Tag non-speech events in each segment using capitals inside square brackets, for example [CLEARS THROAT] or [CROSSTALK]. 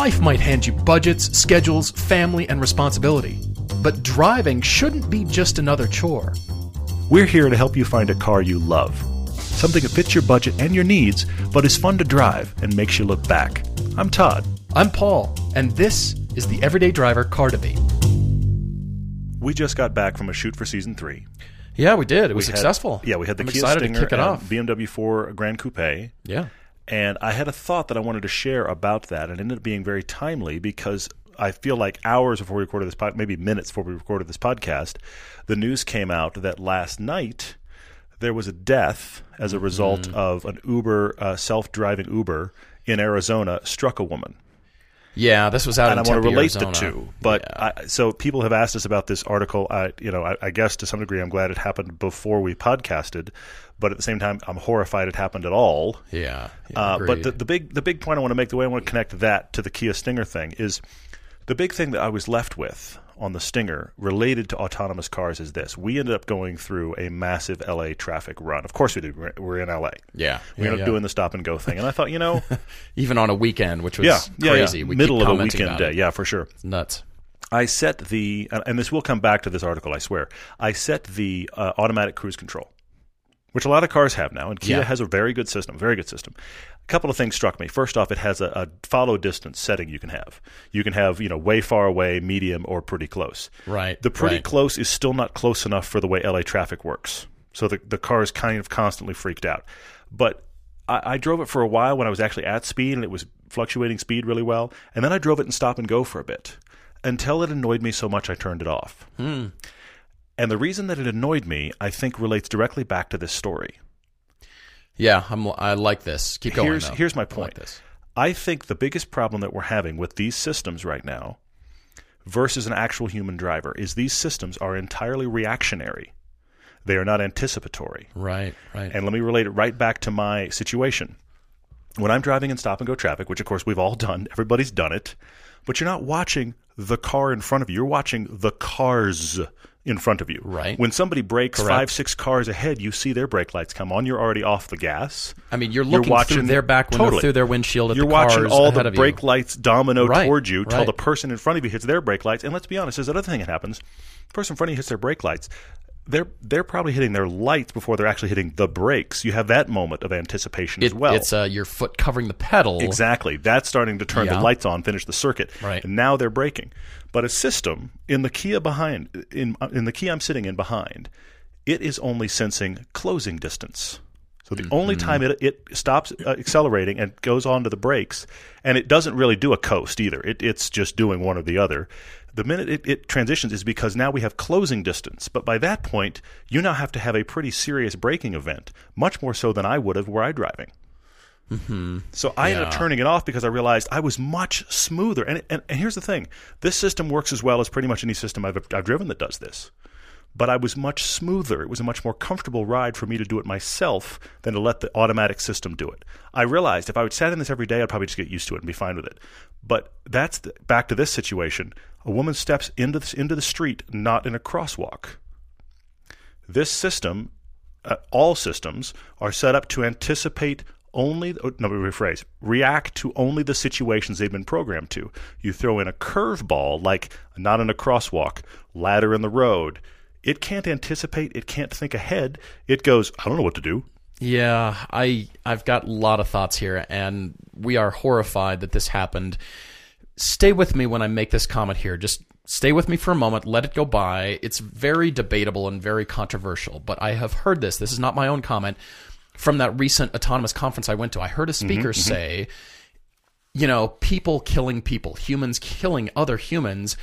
Life might hand you budgets, schedules, family, and responsibility. But driving shouldn't be just another chore. We're here to help you find a car you love. Something that fits your budget and your needs, but is fun to drive and makes you look back. I'm Todd. I'm Paul, and this is the Everyday Driver Car Debate. We just got back from a shoot for season three. Yeah, we did. It was We had- successful. yeah, we had the I'm Kia excited Stinger to kick it and off. BMW 4 Gran Coupe. Yeah. And I had a thought that I wanted to share about that, and it ended up being very timely because I feel like hours before we recorded this pod, maybe minutes before we recorded this podcast, the news came out that last night there was a death as a Mm-hmm. result of an Uber, uh, self-driving Uber in Arizona struck a woman. Yeah, this was out of the way. and I want to relate Arizona. the two. But Yeah. I, so people have asked us about this article. I, you know, I, I guess to some degree, I'm glad it happened before we podcasted, but at the same time, I'm horrified it happened at all. yeah, yeah Uh, but the, the big the big point I want to make, the way I want to connect that to the Kia Stinger thing is the big thing that I was left with on the Stinger related to autonomous cars is this: we ended up going through a massive LA traffic run. Of course, we did. We're, we're in LA. yeah, We yeah, ended up yeah. doing the stop and go thing, and I thought, you know, [LAUGHS] even on a weekend, which was yeah, crazy. We middle of a weekend day, it. yeah, for sure. It's nuts. I set the, and- and this will come back to this article, I swear. I set the uh, automatic cruise control, which a lot of cars have now, and Kia Yeah. has a very good system, very good system. A couple of things struck me. First off, it has a, a follow distance setting you can have. You can have, you know, way far away, medium, or pretty close. Right, The pretty right. close is still not close enough for the way LA traffic works. So the the car is kind of constantly freaked out. But I, I drove it for a while when I was actually at speed and it was fluctuating speed really well. And then I drove it in stop and go for a bit until it annoyed me so much I turned it off. Hmm. And the reason that it annoyed me, I think, relates directly back to this story. Yeah, I'm, I like this. Keep going. Here's here's my I like point. I think the biggest problem that we're having with these systems right now versus an actual human driver is these systems are entirely reactionary. They are not anticipatory. Right, right. And let me relate it right back to my situation. When I'm driving in stop and go traffic, which of course we've all done, everybody's done it, but you're not watching the car in front of you. You're watching the cars in front of you. Right. When somebody brakes Correct. five, six cars ahead, you see their brake lights come on. You're already off the gas. I mean, you're looking watching through their back window, totally. through their windshield at You're the watching all the brake you. lights domino Right, towards you till right. the person in front of you hits their brake lights. And let's be honest, there's another thing that happens. The person in front of you hits their brake lights. They're they're probably hitting their lights before they're actually hitting the brakes. You have that moment of anticipation as well. It's uh, your foot covering the pedal. Exactly. That's starting to turn Yeah. the lights on, finish the circuit. Right. And now they're braking. But a system in the Kia behind in in the Kia I'm sitting in behind, it is only sensing closing distance. So the only Mm-hmm. time it it stops uh, accelerating and goes on to the brakes, and it doesn't really do a coast either. It, it's just doing one or the other. The minute it, it transitions is because now we have closing distance. But by that point, you now have to have a pretty serious braking event, much more so than I would have were I driving. So I ended up turning it off because I realized I was much smoother. And, and, and here's the thing this system works as well as pretty much any system I've, I've driven that does this. But I was much smoother. It was a much more comfortable ride for me to do it myself than to let the automatic system do it. I realized if I would sat in this every day, I'd probably just get used to it and be fine with it. But that's the, back to this situation. A woman steps into the, into the street, not in a crosswalk. This system, uh, all systems, are set up to anticipate only, no, rephrase, react to only the situations they've been programmed to. You throw in a curveball, like not in a crosswalk, ladder in the road. It can't anticipate, it can't think ahead. It goes, I don't know what to do. Yeah, I I've got a lot of thoughts here, and we are horrified that this happened. Stay with me when I make this comment here. Just stay with me for a moment. Let it go by. It's very debatable and very controversial, but I have heard this. This is not my own comment from that recent autonomous conference I went to. I heard a speaker mm-hmm, mm-hmm. say, you know, people killing people, humans killing other humans.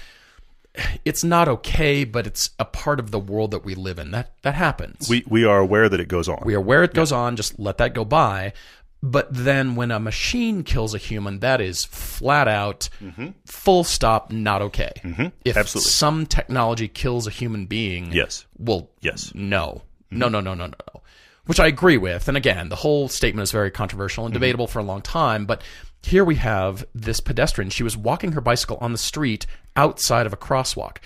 It's not okay, but it's a part of the world that we live in. That that happens. We, we are aware that it goes on. We are aware it goes on, just let that go by. But then when a machine kills a human, that is flat out, mm-hmm. full stop, not okay. If Mm-hmm. Absolutely. some technology kills a human being, Yes. well, Yes. no. No, no, no, no, no, no. Which I agree with. And again, the whole statement is very controversial and mm-hmm. debatable for a long time. But here we have this pedestrian. She was walking her bicycle on the street outside of a crosswalk.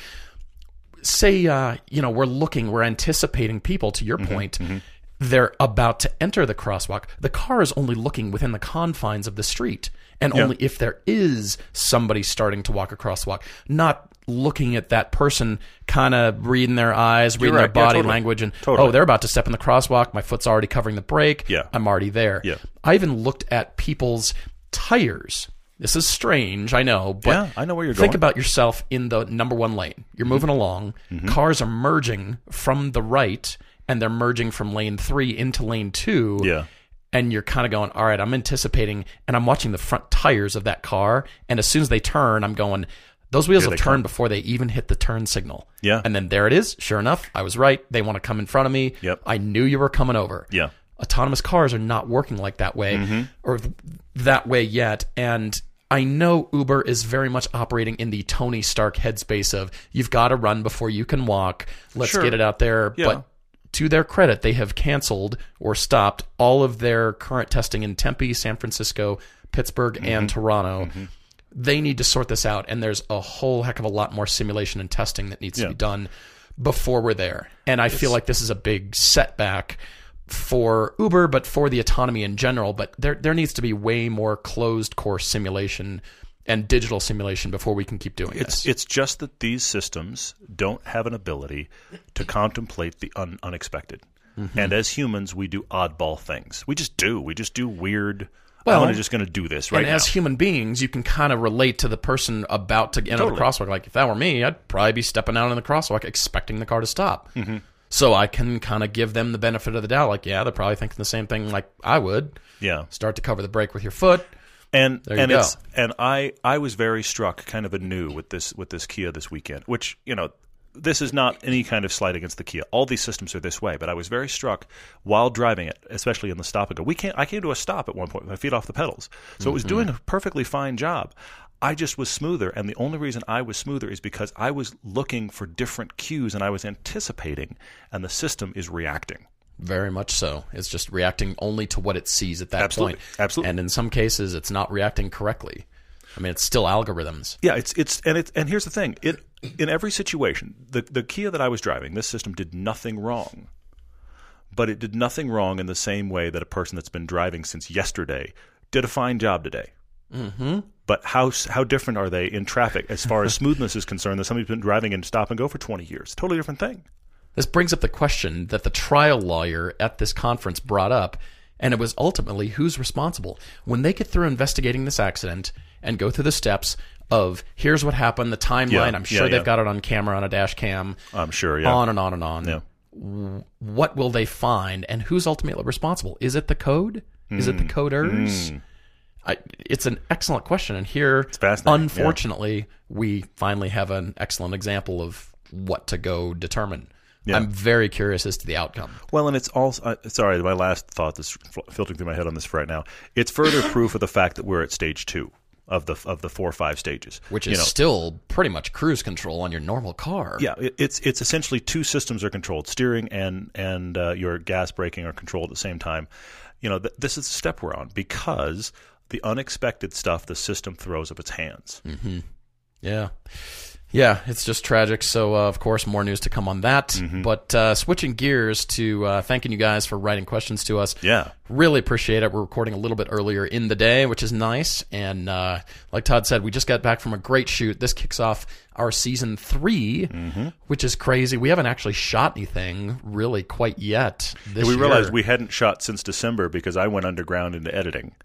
Say, uh, you know, we're looking, we're anticipating people, to your mm-hmm. point. Mm-hmm. They're about to enter the crosswalk. The car is only looking within the confines of the street, and only if there is somebody starting to walk a crosswalk, not looking at that person, kind of reading their eyes, reading right. their Yeah, body totally. language, and Totally. oh, they're about to step in the crosswalk. My foot's already covering the brake. Yeah. I'm already there. Yeah. I even looked at people's tires. This is strange, I know, but Yeah, I know where you're think going. about yourself in the number one lane. You're moving mm-hmm. along. Mm-hmm. Cars are merging from the right, and they're merging from lane three into lane two. Yeah. And you're kind of going, all right, I'm anticipating, and I'm watching the front tires of that car. And as soon as they turn, I'm going, those wheels have they turned before they even hit the turn signal. Yeah. And then there it is. Sure enough, I was right. They want to come in front of me. Yep. I knew you were coming over Yeah. autonomous cars are not working like that way Mm-hmm. or that way yet and i know uber is very much operating in the tony stark headspace of you've got to run before you can walk let's Sure. get it out there Yeah. but to their credit they have canceled or stopped all of their current testing in tempe san francisco pittsburgh and Mm-hmm. toronto. They need to sort this out and there's a whole heck of a lot more simulation and testing that needs to be done before we're there. And i feel like this is a big setback for uber but for the autonomy in general but there there needs to be way more closed course simulation and digital simulation before we can keep doing It's this it's just that these systems don't have an ability to contemplate the un- unexpected. Mm-hmm. And as humans, we do oddball things. We just do. We just do weird. Well, I'm just going to do this right and now. as human beings, you can kind of relate to the person about to enter Totally. the crosswalk. Like if that were me, I'd probably be stepping out in the crosswalk, expecting the car to stop. Mm-hmm. So I can kind of give them the benefit of the doubt. Like, yeah, they're probably thinking the same thing like I would. yeah. Start to cover the brake with your foot. And and go. it's and I I was very struck kind of anew with this with this Kia this weekend, which you know this is not any kind of slight against the Kia. All these systems are this way, but I was very struck while driving it, especially in the stop and go. We can't. I came to a stop at one point with my feet off the pedals, so it was mm-hmm. doing a perfectly fine job. I just was smoother, and the only reason I was smoother is because I was looking for different cues and I was anticipating, and the system is reacting. Very much so. It's just reacting only to what it sees at that Absolutely. point. Absolutely. And in some cases, it's not reacting correctly. I mean, it's still algorithms. Yeah, it's it's and it's and here's the thing. It in every situation, the the Kia that I was driving, this system did nothing wrong. But it did nothing wrong in the same way that a person that's been driving since yesterday did a fine job today. Mm-hmm. But how how different are they in traffic as far as [LAUGHS] smoothness is concerned That somebody's been driving in stop and go for 20 years? Totally different thing. This brings up the question that the trial lawyer at this conference brought up, and it was ultimately who's responsible. When they get through investigating this accident and go through the steps of here's what happened, the timeline, Yeah, I'm sure yeah, they've yeah. got it on camera on a dash cam, I'm sure. Yeah. on and on and on. Yeah. What will they find, and who's ultimately responsible? Is it the code? Is Hmm. it the coders? I, it's an excellent question, and here, unfortunately, we finally have an excellent example of what to go determine. I'm very curious as to the outcome. Well, and it's also uh, sorry, my last thought that's filtering through my head on this for right now. It's further [LAUGHS] proof of the fact that we're at stage two of the of the four or five stages, which You is know, still pretty much cruise control on your normal car. Yeah, it, it's it's essentially two systems are controlled: steering and and uh, your gas braking are controlled at the same time. You know, th- this is the step we're on because the unexpected stuff the system throws up its hands. Yeah. Yeah, it's just tragic. So, uh, of course, more news to come on that. Mm-hmm. But uh, switching gears to uh, thanking you guys for writing questions to us. Yeah. Really appreciate it. We're recording a little bit earlier in the day, which is nice. And uh, like Todd said, we just got back from a great shoot. This kicks off our season 3 Mm-hmm. which is crazy. We haven't actually shot anything really quite yet. This we year. realized we hadn't shot since December because I went underground into editing.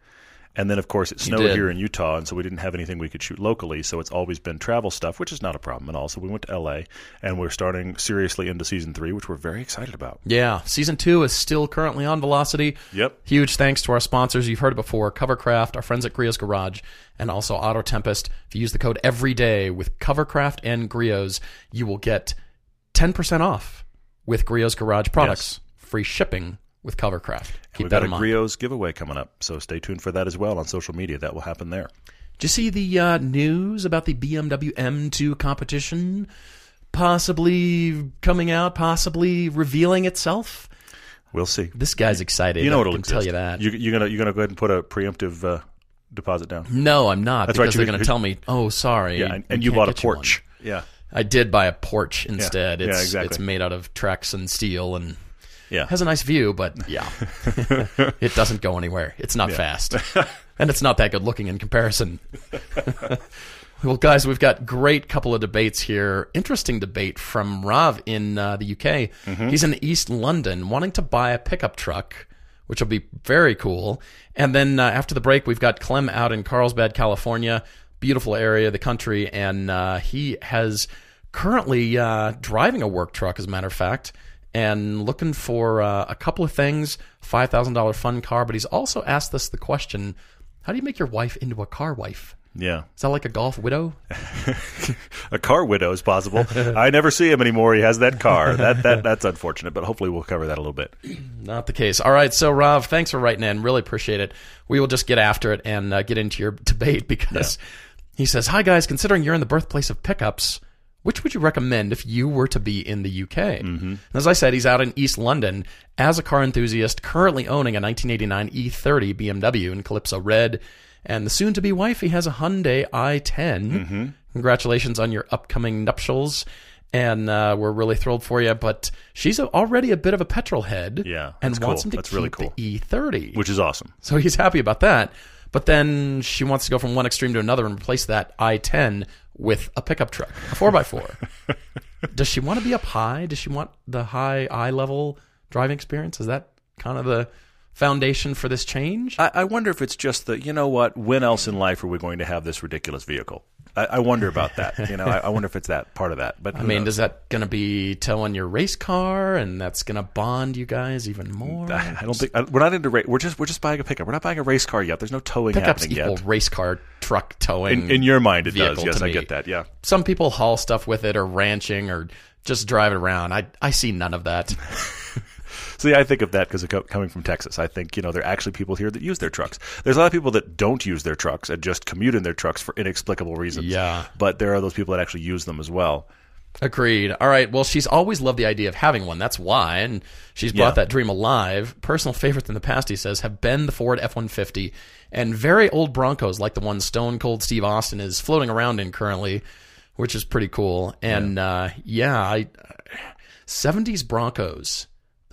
And then, of course, it snowed here in Utah, and so we didn't have anything we could shoot locally. So it's always been travel stuff, which is not a problem at all. So we went to LA, and we're starting seriously into season three, which we're very excited about. Yeah, season two is still currently on Velocity. Yep. Huge thanks to our sponsors. You've heard it before Covercraft, our friends at Griot's Garage, and also Auto Tempest. If you use the code every day with Covercraft and Griot's, you will get 10% off with Griot's Garage products. Free shipping with Covercraft. Keep We've got a. Griot's giveaway coming up, so stay tuned for that as well on social media. That will happen there. Did you see the uh, news about the BMW M2 competition possibly coming out, possibly revealing itself? We'll see. This guy's excited. You know I what'll can exist. tell you that. You, you're gonna you're gonna go ahead and put a preemptive uh, deposit down. No, I'm not. That's right, because you- they're gonna tell me, "Oh, sorry." Yeah, and, and you bought a porch. Yeah. I did buy a porch instead. Yeah, It's exactly. it's made out of Trex and steel, and Yeah. has a nice view, but yeah, [LAUGHS] it doesn't go anywhere. It's not fast, [LAUGHS] and it's not that good looking in comparison. [LAUGHS] well, guys, we've got great couple of debates here. Interesting debate from Rav in uh, the UK. He's in East London, wanting to buy a pickup truck. Which will be very cool. And then uh, after the break, we've got Clem out in Carlsbad, California. Beautiful area of the country. And uh, he has currently uh, driving a work truck, as a matter of fact, and looking for uh, a couple of things $5,000 fun car. But he's also asked us the question how do you make your wife into a car wife? Yeah. Is that like a golf widow? [LAUGHS] A car widow is possible. [LAUGHS] I never see him anymore. He has that car. That that that's unfortunate, but hopefully we'll cover that a little bit. [CLEARS THROAT] Not the case. All right. So, Rav, thanks for writing in. Really appreciate it. We will just get after it and uh, get into your [LAUGHS] debate because he says, Hi, guys. Considering you're in the birthplace of pickups, which would you recommend if you were to be in the UK? Mm-hmm. As I said, he's out in East London as a car enthusiast, currently owning a 1989 E30 BMW in Calypso Red. And the soon to be wife, he has a Hyundai i10. Mm-hmm. Congratulations on your upcoming nuptials. And uh, we're really thrilled for you. But she's already a bit of a petrol head. Yeah, And wants cool. him to That's keep really cool. the E30. Which is awesome. So he's happy about that. But then she wants to go from one extreme to another and replace that i10 with a pickup truck, a four by four. [LAUGHS] Does she want to be up high? Does she want the high eye level driving experience? Is that kind of the foundation for this change? I, I wonder if it's just the you know what? When else in life are we going to have this ridiculous vehicle? I, I wonder about that. [LAUGHS] You know, I, I wonder if it's that part of that. But I mean, is that going to be towing your race car, and that's going to bond you guys even more? I don't think I, we're not into. Ra- we're just we're just buying a pickup. We're not buying a race car yet. There's no towing Pickups happening equal yet. race car, truck towing. In, in your mind, it does. Yes, I get that. Yeah. Some people haul stuff with it, or ranching, or just drive it around. I I see none of that. [LAUGHS] See, I think of that because coming from Texas, I think you know there are actually people here that use their trucks. There's a lot of people that don't use their trucks and just commute in their trucks for inexplicable reasons. Yeah. but there are those people that actually use them as well. Agreed. All right. Well, she's always loved the idea of having one. That's why, and she's brought Yeah. that dream alive. Personal favorites in the past, he says, have been the Ford F one fifty and very old Broncos, like the one Stone Cold Steve Austin is floating around in currently, which is pretty cool. And uh, yeah, I seventies Broncos.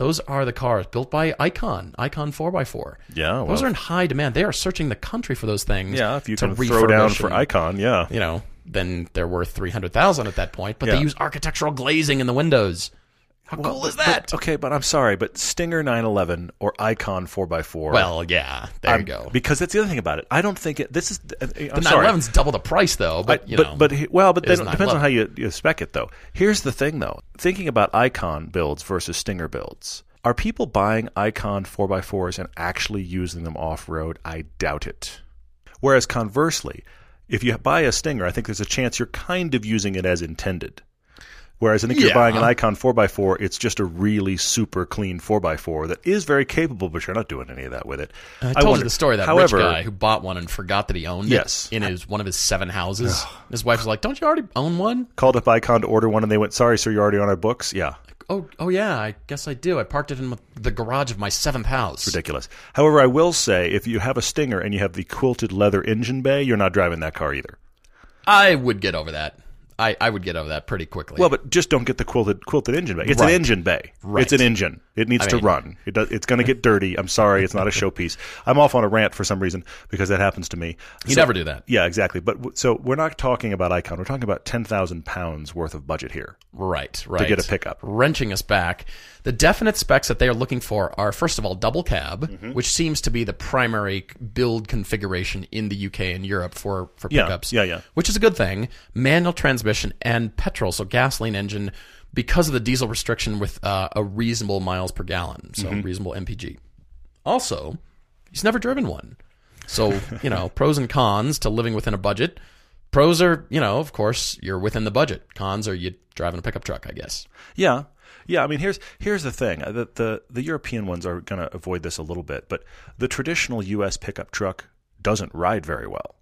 Those are the cars built by Icon, Icon four x four. Yeah, those are in high demand. They are searching the country for those things. Yeah, if you to can throw down for and- Icon, yeah. you know, then they're worth three hundred thousand at that point. But Yeah. they use architectural glazing in the windows. How cool is that? But- okay, but I'm sorry, but Stinger 911 or Icon 4x4. well, yeah, there you go. Because that's the other thing about it. I don't think it. This is. Uh, I'm the sorry. 911's double the price though, but you but know, but he- well, but then it depends on how you, you spec it, though. Here's the thing, though. Thinking about Icon builds versus Stinger builds, are people buying Icon 4x4s and actually using them off road? I doubt it. Whereas conversely, if you buy a Stinger, I think there's a chance you're kind of using it as intended. Whereas I think you're buying an Icon 4x4, it's just a really super clean 4x4 that is very capable, but you're not doing any of that with it. Uh, I told wonder- you the story of that however, rich guy who bought one and forgot that he owned Yes. it in his one of his seven houses. [SIGHS] his wife was like, "Don't you already own one?" called up Icon to order one, and they went, "Sorry, sir, you're already on our books." Yeah, Oh, oh yeah, I guess I do. I parked it in the garage of my seventh house. ridiculous. However, I will say, if you have a Stinger and you have the quilted leather engine bay, you're not driving that car either. I would get over that. I, I would get out of that pretty quickly. Well, but just don't get the quilted quilted engine bay. It's Right. an engine bay. Right. It's an engine. It needs I to mean- run. It does, it's going to get dirty. I'm sorry, it's not a [LAUGHS] showpiece. I'm off on a rant for some reason because that happens to me. you So- never do that, Yeah, exactly. But w- so we're not talking about Icon. We're talking about ten thousand pounds worth of budget here. right? Right. To get a pickup. wrenching us back. The definite specs that they are looking for are first of all double cab, Mm-hmm. which seems to be the primary build configuration in the UK and Europe for for Yeah, pickups. yeah, yeah. Which is a good thing. Manual transmission and petrol, so gasoline engine, because of the diesel restriction with uh, a reasonable miles per gallon, so Mm-hmm. reasonable MPG. Also, he's never driven one. So, you know, [LAUGHS] pros and cons to living within a budget. Pros are, you know, of course, you're within the budget. Cons are you driving a pickup truck, I guess. Yeah, yeah. I mean, here's here's the thing: Uh, the the, the European ones are going to avoid this a little bit, but the traditional U.S. pickup truck doesn't ride very well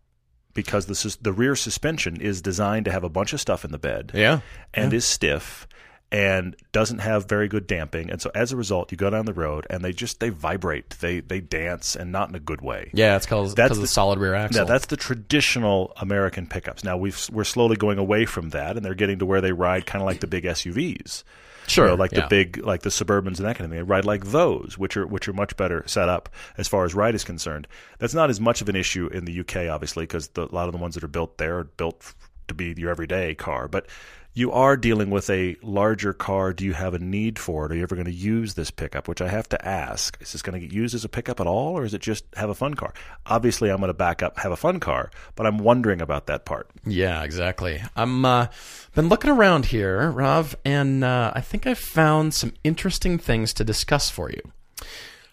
because the sus- the rear suspension is designed to have a bunch of stuff in the bed Yeah. and is stiff and doesn't have very good damping, and so as a result, you go down the road and they just they vibrate, they they dance, and not in a good way. Yeah, it's because That's the, the- solid rear axle. Yeah, that's the traditional American pickups. Now we've we're slowly going away from that, and they're getting to where they ride kind of like the big SUVs. Sure, You know, like yeah. the big, like the Suburbans and that kind of thing. They ride like those, which are which are much better set up as far as ride is concerned. That's not as much of an issue in the UK, obviously, because a lot of the ones that are built there are built to be your everyday car. But you are dealing with a larger car. Do you have a need for it? Are you ever going to use this pickup? Which I have to ask: Is this going to get used as a pickup at all, or is it just have a fun car? Obviously, I'm going to back up, have a fun car, but I'm wondering about that part. Yeah, exactly. I'm uh, been looking around here, Rav, and uh, I think I've found some interesting things to discuss for you.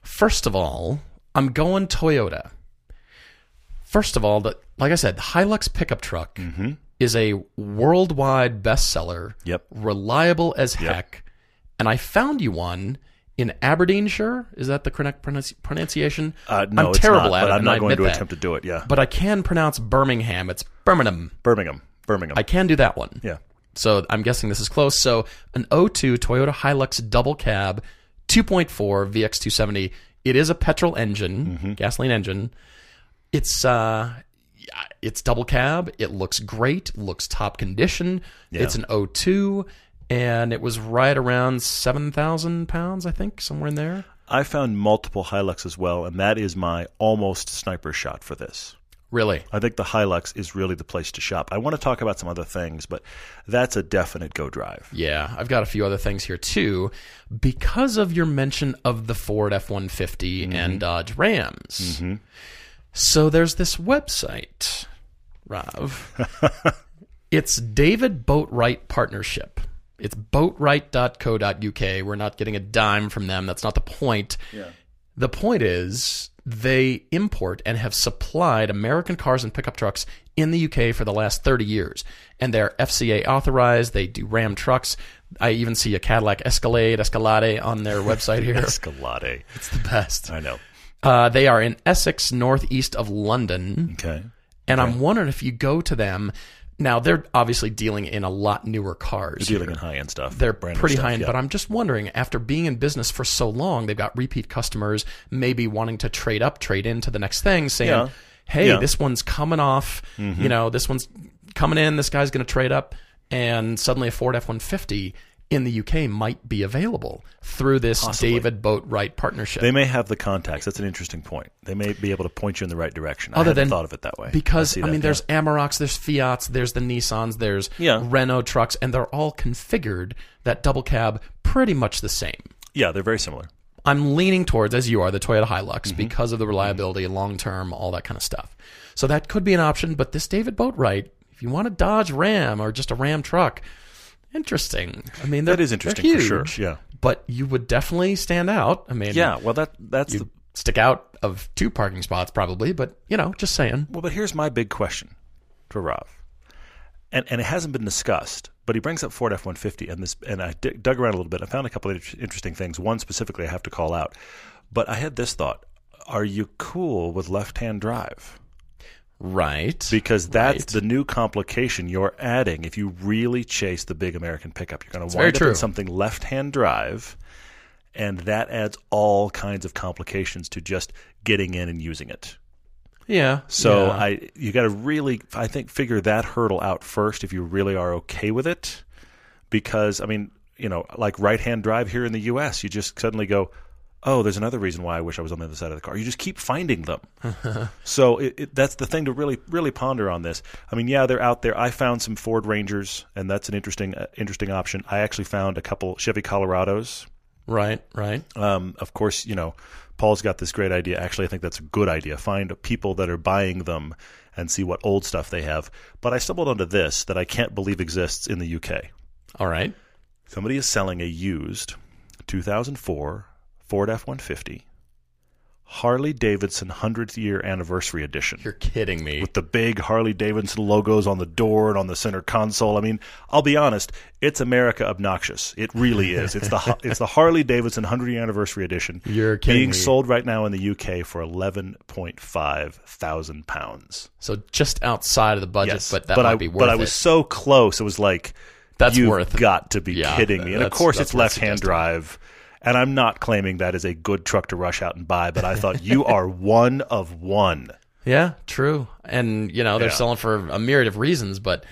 First of all, I'm going Toyota. First of all, the, like I said, the Hilux pickup truck is a worldwide bestseller. Yep. Reliable as heck. And I found you one in Aberdeenshire. Is that the correct pronunciation? Uh, no, I'm it's terrible not, at but it. I'm not going to that. attempt to do it. Yeah, But I can pronounce Birmingham. It's Birmingham. Birmingham, Birmingham. I can do that one. yeah. So I'm guessing this is close. So an 02 Toyota Hilux double cab, 2.4 VX270. It is a petrol engine, gasoline engine. It's uh, it's double cab. It looks great. Looks top condition. It's an 02, and it was right around seven thousand pounds, I think, somewhere in there. I found multiple Hilux as well, and that is my almost sniper shot for this. Really, I think the Hilux is really the place to shop. I want to talk about some other things, but that's a definite go drive. Yeah, I've got a few other things here too. Because of your mention of the Ford F 150 mm-hmm. and Dodge Rams. Mm-hmm. So there's this website, Rav. [LAUGHS] it's David Boatwright Partnership. It's boatwright.co.uk. We're not getting a dime from them. That's not the point. The point is they import and have supplied American cars and pickup trucks in the UK for the last 30 years. And they're FCA authorized. They do Ram trucks. I even see a Cadillac Escalade, Escalade on their website here. [LAUGHS] Escalade. it's the best. I know. Uh, they are in Essex, northeast of London. Okay. And I'm wondering if you go to them. Now, they're obviously dealing in a lot newer cars. Dealing here. in high end stuff. They're Brand pretty high end, yeah. but I'm just wondering, after being in business for so long, they've got repeat customers, maybe wanting to trade up, trade into the next thing, saying, Yeah. hey, Yeah. Mm-hmm. this one's coming off, you know, this one's coming in, this guy's going to trade up, and suddenly a Ford F 150 in the UK might be available through this David Boatwright partnership. They may have the contacts. That's an interesting point. They may be able to point you in the right direction. I Other hadn't than- thought of it that way. because I, that, mean, yeah. there's Amaroks, there's Fiats, there's the Nissans, there's Yeah. Renault trucks, and they're all configured that double cab pretty much the same. yeah, they're very similar. I'm leaning towards, as you are, the Toyota Hilux Mm-hmm. because of the reliability, long term, all that kind of stuff. So that could be an option. But this David Boatwright, if you want a Dodge Ram or just a Ram truck, interesting. I mean, That is interesting for sure. Yeah. But you would definitely stand out. I mean, Yeah. Well, that that's the stick out of two parking spots probably, but you know, just saying. Well, but here's my big question for Rav, and and it hasn't been discussed. But he brings up Ford F one fifty, and this, and I d- dug around a little bit. I found a couple of interesting things. One specifically, I have to call out. But I had this thought: Are you cool with left hand drive? Right. Because that's Right. the new complication you're adding if you really chase the big American pickup. You're going to wind up true. in something left hand drive, and that adds all kinds of complications to just getting in and using it. yeah. So yeah. I you got to really I think figure that hurdle out first if you really are okay with it because I mean, you know, like right-hand drive here in the US, you just suddenly go, "Oh, there's another reason why I wish I was on the other side of the car." You just keep finding them. [LAUGHS] so it, it, that's the thing to really really ponder on this. I mean, yeah, they're out there. I found some Ford Rangers and that's an interesting uh, interesting option. I actually found a couple Chevy Colorados. right, right. Um, of course, you know, Paul's got this great idea. Actually, I think that's a good idea. Find people that are buying them and see what old stuff they have. But I stumbled onto this that I can't believe exists in the UK. All right. Somebody is selling a used 2004 Ford F 150 Harley Davidson 100th year anniversary edition. You're kidding me. With the big Harley Davidson logos on the door and on the center console. I mean, I'll be honest, it's America obnoxious. It really is. It's the [LAUGHS] it's the Harley Davidson 100 year anniversary edition. You're kidding being me. sold right now in the UK for 11.5 thousand pounds. So just outside of the budget, Yes, but that might I, be worth it. but I it. was so close. It was like That's you've worth got to be Yeah, kidding me. And of course, it's left-hand drive. And I'm not claiming that is a good truck to rush out and buy, but I thought you [LAUGHS] are one of one. Yeah, true. And you know they're Yeah. selling for a myriad of reasons, but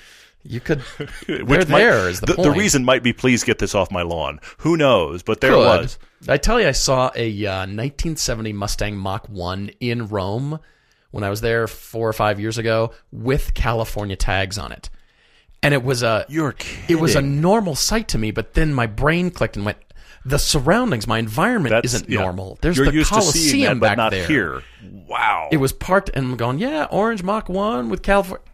You could. [LAUGHS] Which might- there is the, the, point. the reason might be please get this off my lawn. Who knows? But there Could. was. I tell you, I saw a uh, 1970 Mustang Mach 1 in Rome when I was there four or five years ago with California tags on it. And it was a You're kidding. it was a normal sight to me, but then my brain clicked and went, the surroundings, my environment That's- isn't yeah. normal. There's You're the used to seeing Coliseum that, but back not there. here. Wow. It was parked and I'm going, yeah, orange Mach 1 with California.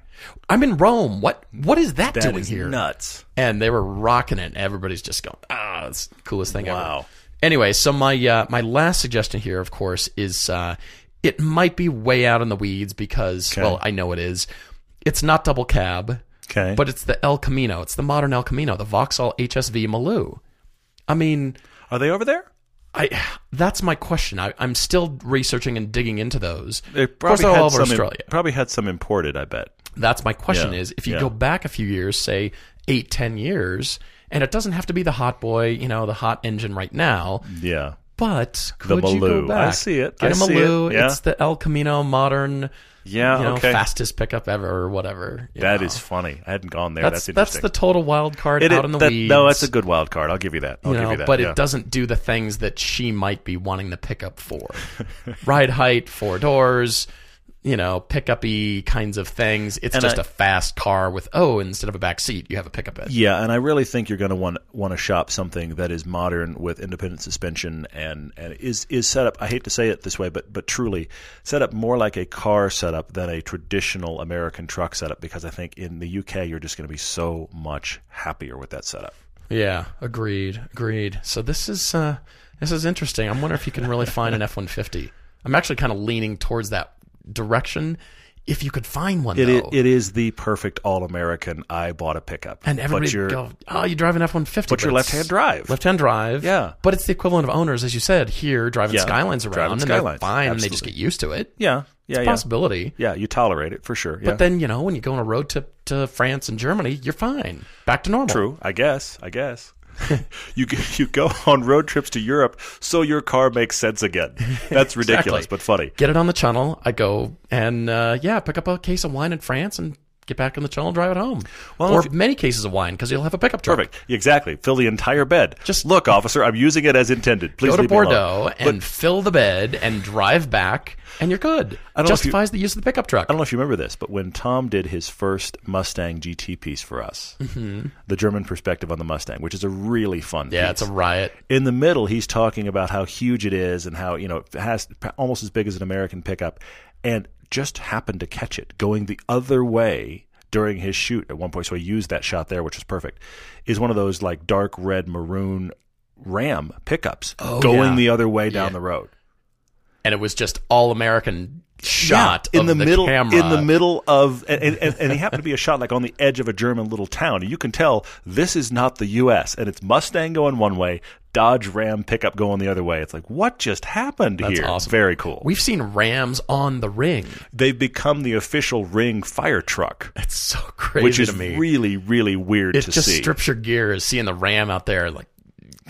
I'm in Rome. What what is that, That doing is here? nuts. and they were rocking it. Everybody's just going, ah, it's the coolest thing ever. Wow. Anyway, so my uh, my last suggestion here, of course, is uh, it might be way out in the weeds because, well, I know it is. It's not double cab, Okay. but it's the El Camino. It's the modern El Camino, the Vauxhall HSV Maloo. I mean, Are they over there? I that's my question. I, I'm still researching and digging into those. They of course, probably had all over some. Australia. probably had some imported. I bet. That's my question Yeah, is if you yeah. go back a few years, say eight, ten years, and it doesn't have to be the hot boy, you know, the hot engine right now, Yeah. but The could you go Maloo. I see it. Get I a see it. Yeah. It's the El Camino modern, Yeah. you know, okay. fastest pickup ever or whatever. That know. is funny. I hadn't gone there. that's That's, that's the total wild card It- out in the that- weeds. No, that's a good wild card. I'll give you that. I'll you give know, you that. but yeah. it doesn't do the things that she might be wanting the pickup for. [LAUGHS] Ride height, four doors, you know, pickup-y kinds of things. It's And just I- a fast car with oh, instead of a back seat, you have a pickup bed. Yeah, and I really think you're going to want want to shop something that is modern with independent suspension and and is is set up. I hate to say it this way, but but truly set up more like a car setup than a traditional American truck setup. Because I think in the UK you're just going to be so much happier with that setup. Yeah, agreed, agreed. So this is uh, this is interesting. I'm wondering if you can really find an F-150. I'm actually kind of leaning towards that direction. If you could find one, It though, is, it is the perfect all American. I bought a pickup, and everybody but you're, go, "Oh, you drive an F-150." but you're left-hand drive. Left-hand drive. Yeah. but it's the equivalent of owners, as you said, here driving Yeah, Skylines around, driving and Skylines, they're fine, and they just get used to it. yeah, yeah, yeah. Possibility. Yeah, you tolerate it for sure. Yeah. But then you know when you go on a road trip to France and Germany, you're fine, back to normal. True, I guess. I guess. [LAUGHS] you you go on road trips to Europe so your car makes sense again. [LAUGHS] That's ridiculous, Exactly. but funny. get it on the channel. I go and uh, yeah, pick up a case of wine in France and get back on the channel and drive it home. Well, or you- many cases of wine because you'll have a pickup truck. Perfect. Exactly. Fill the entire bed. Just- look, officer. I'm using it as intended. Please Go to leave me alone. Bordeaux and fill the bed and drive back, and you're good. don't know you- Justifies the use of the pickup truck. I don't know if you remember this, but when Tom did his first Mustang GT piece for us, the German perspective on the Mustang, which is a really fun Mm-hmm. yeah, piece. it's a riot. in the middle, he's talking about how huge it is and how you know it has almost as big as an American pickup, and just happened to catch it going the other way during his shoot at one point. So he used that shot there, which was perfect. Is one of those like dark red maroon Ram pickups oh, going Oh, yeah. the other way down Yeah. the road. And it was just all American shot in of the, middle camera. in the middle of and, and, and he happened to be a shot like on the edge of a German little town. And you can tell this is not the U.S. and it's Mustang going one way, Dodge Ram pickup going the other way. It's like what just happened That's here? awesome. Very cool. We've seen Rams on the ring. They've become the official Ring fire truck, It's so [LAUGHS] crazy which is me. really really weird it to just see. strips your gears seeing the Ram out there, like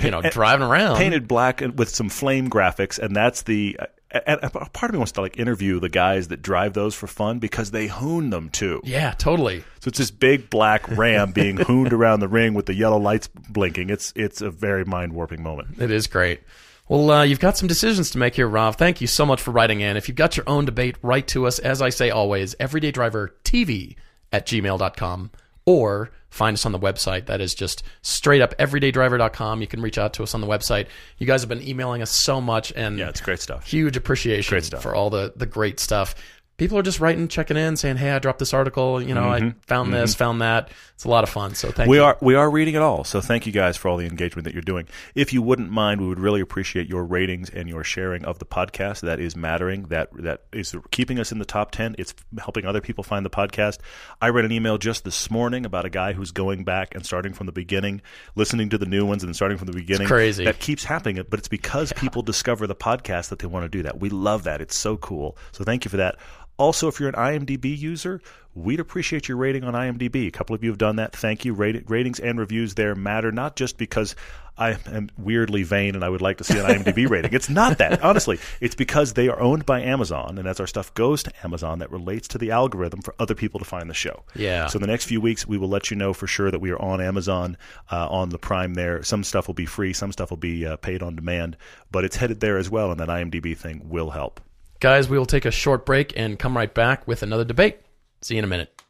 you know, driving around. Painted black with some flame graphics, and that's the. And a part of me wants to like interview the guys that drive those for fun because they hoon them too. Yeah, totally. So it's this big black ram [LAUGHS] being hooned around the ring with the yellow lights blinking. It's it's a very mind warping moment. It is great. Well, uh, you've got some decisions to make here, Rav. Thank you so much for writing in. If you've got your own debate, write to us, as I say always, everydaydrivertv at gmail.com or find us on the website. That is just straight up everydaydriver.com. You can reach out to us on the website. You guys have been emailing us so much and Yeah, it's great stuff. huge appreciation Great stuff. for all the, the great stuff. People are just writing, checking in, saying, "Hey, I dropped this article. You know, I found this, found that." It's a lot of fun. So thank Mm-hmm. We you. are we are reading it all. So thank you guys for all the engagement that you're doing. If you wouldn't mind, we would really appreciate your ratings and your sharing of the podcast. That is mattering. That that is keeping us in the top ten. It's helping other people find the podcast. I read an email just this morning about a guy who's going back and starting from the beginning, listening to the new ones and starting from the beginning. crazy. That keeps happening, but it's because people discover the podcast that they want to do that. We love that. It's so cool. So thank you for that. Also, if you're an IMDb user, we'd appreciate your rating on IMDb. A couple of you have done that. Thank you. Rat- ratings and reviews there matter, not just because I am weirdly vain and I would like to see an IMDb [LAUGHS] rating. It's not that. Honestly, it's because they are owned by Amazon, and as our stuff goes to Amazon, that relates to the algorithm for other people to find the show. Yeah. So in the next few weeks, we will let you know for sure that we are on Amazon, uh, on the Prime there. Some stuff will be free, some stuff will be uh, paid on demand, but it's headed there as well, and that IMDb thing will help. Guys, we will take a short break and come right back with another debate. See you in a minute.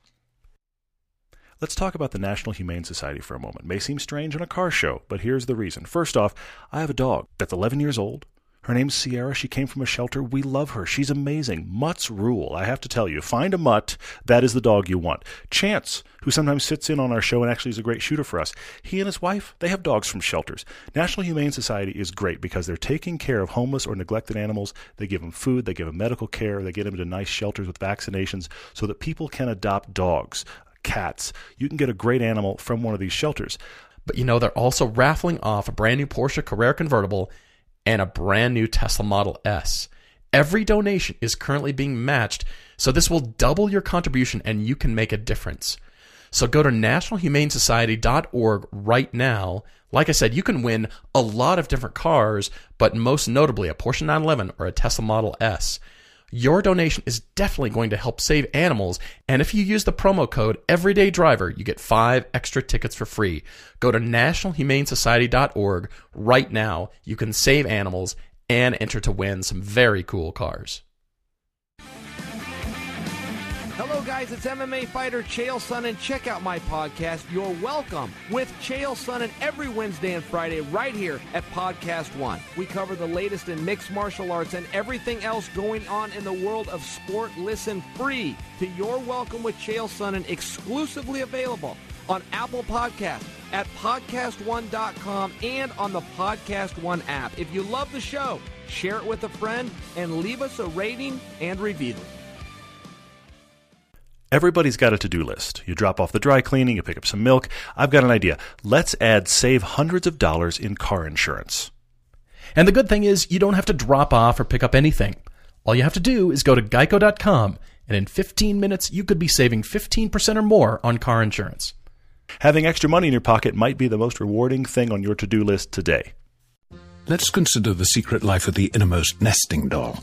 Let's talk about the National Humane Society for a moment. May seem strange on a car show, but here's the reason. First off, I have a dog that's 11 years old. Her name's Sierra. She came from a shelter. We love her. She's amazing. Mutts rule. I have to tell you, find a mutt. That is the dog you want. Chance, who sometimes sits in on our show and actually is a great shooter for us, he and his wife, they have dogs from shelters. National Humane Society is great because they're taking care of homeless or neglected animals. They give them food, they give them medical care, they get them to nice shelters with vaccinations so that people can adopt dogs, cats. You can get a great animal from one of these shelters. But you know, they're also raffling off a brand new Porsche Carrera convertible and a brand new Tesla Model S. Every donation is currently being matched, so this will double your contribution and you can make a difference. So go to nationalhumanesociety.org right now. Like I said, you can win a lot of different cars, but most notably a Porsche 911 or a Tesla Model S. Your donation is definitely going to help save animals, and if you use the promo code Everyday Driver, you get five extra tickets for free. Go to nationalhumanesociety.org right now. You can save animals and enter to win some very cool cars. Hello, guys. It's MMA fighter Chael Sonnen. Check out my podcast, You're Welcome, with Chael Sonnen every Wednesday and Friday right here at Podcast One. We cover the latest in mixed martial arts and everything else going on in the world of sport. Listen free to You're Welcome with Chael Sonnen, exclusively available on Apple Podcast, at podcastone.com, and on the Podcast One app. If you love the show, share it with a friend and leave us a rating and review. Everybody's got a to do list. You drop off the dry cleaning, you pick up some milk. I've got an idea. Let's add save hundreds of dollars in car insurance. And the good thing is, you don't have to drop off or pick up anything. All you have to do is go to geico.com, and in 15 minutes, you could be saving 15% or more on car insurance. Having extra money in your pocket might be the most rewarding thing on your to do list today. Let's consider the secret life of the innermost nesting doll.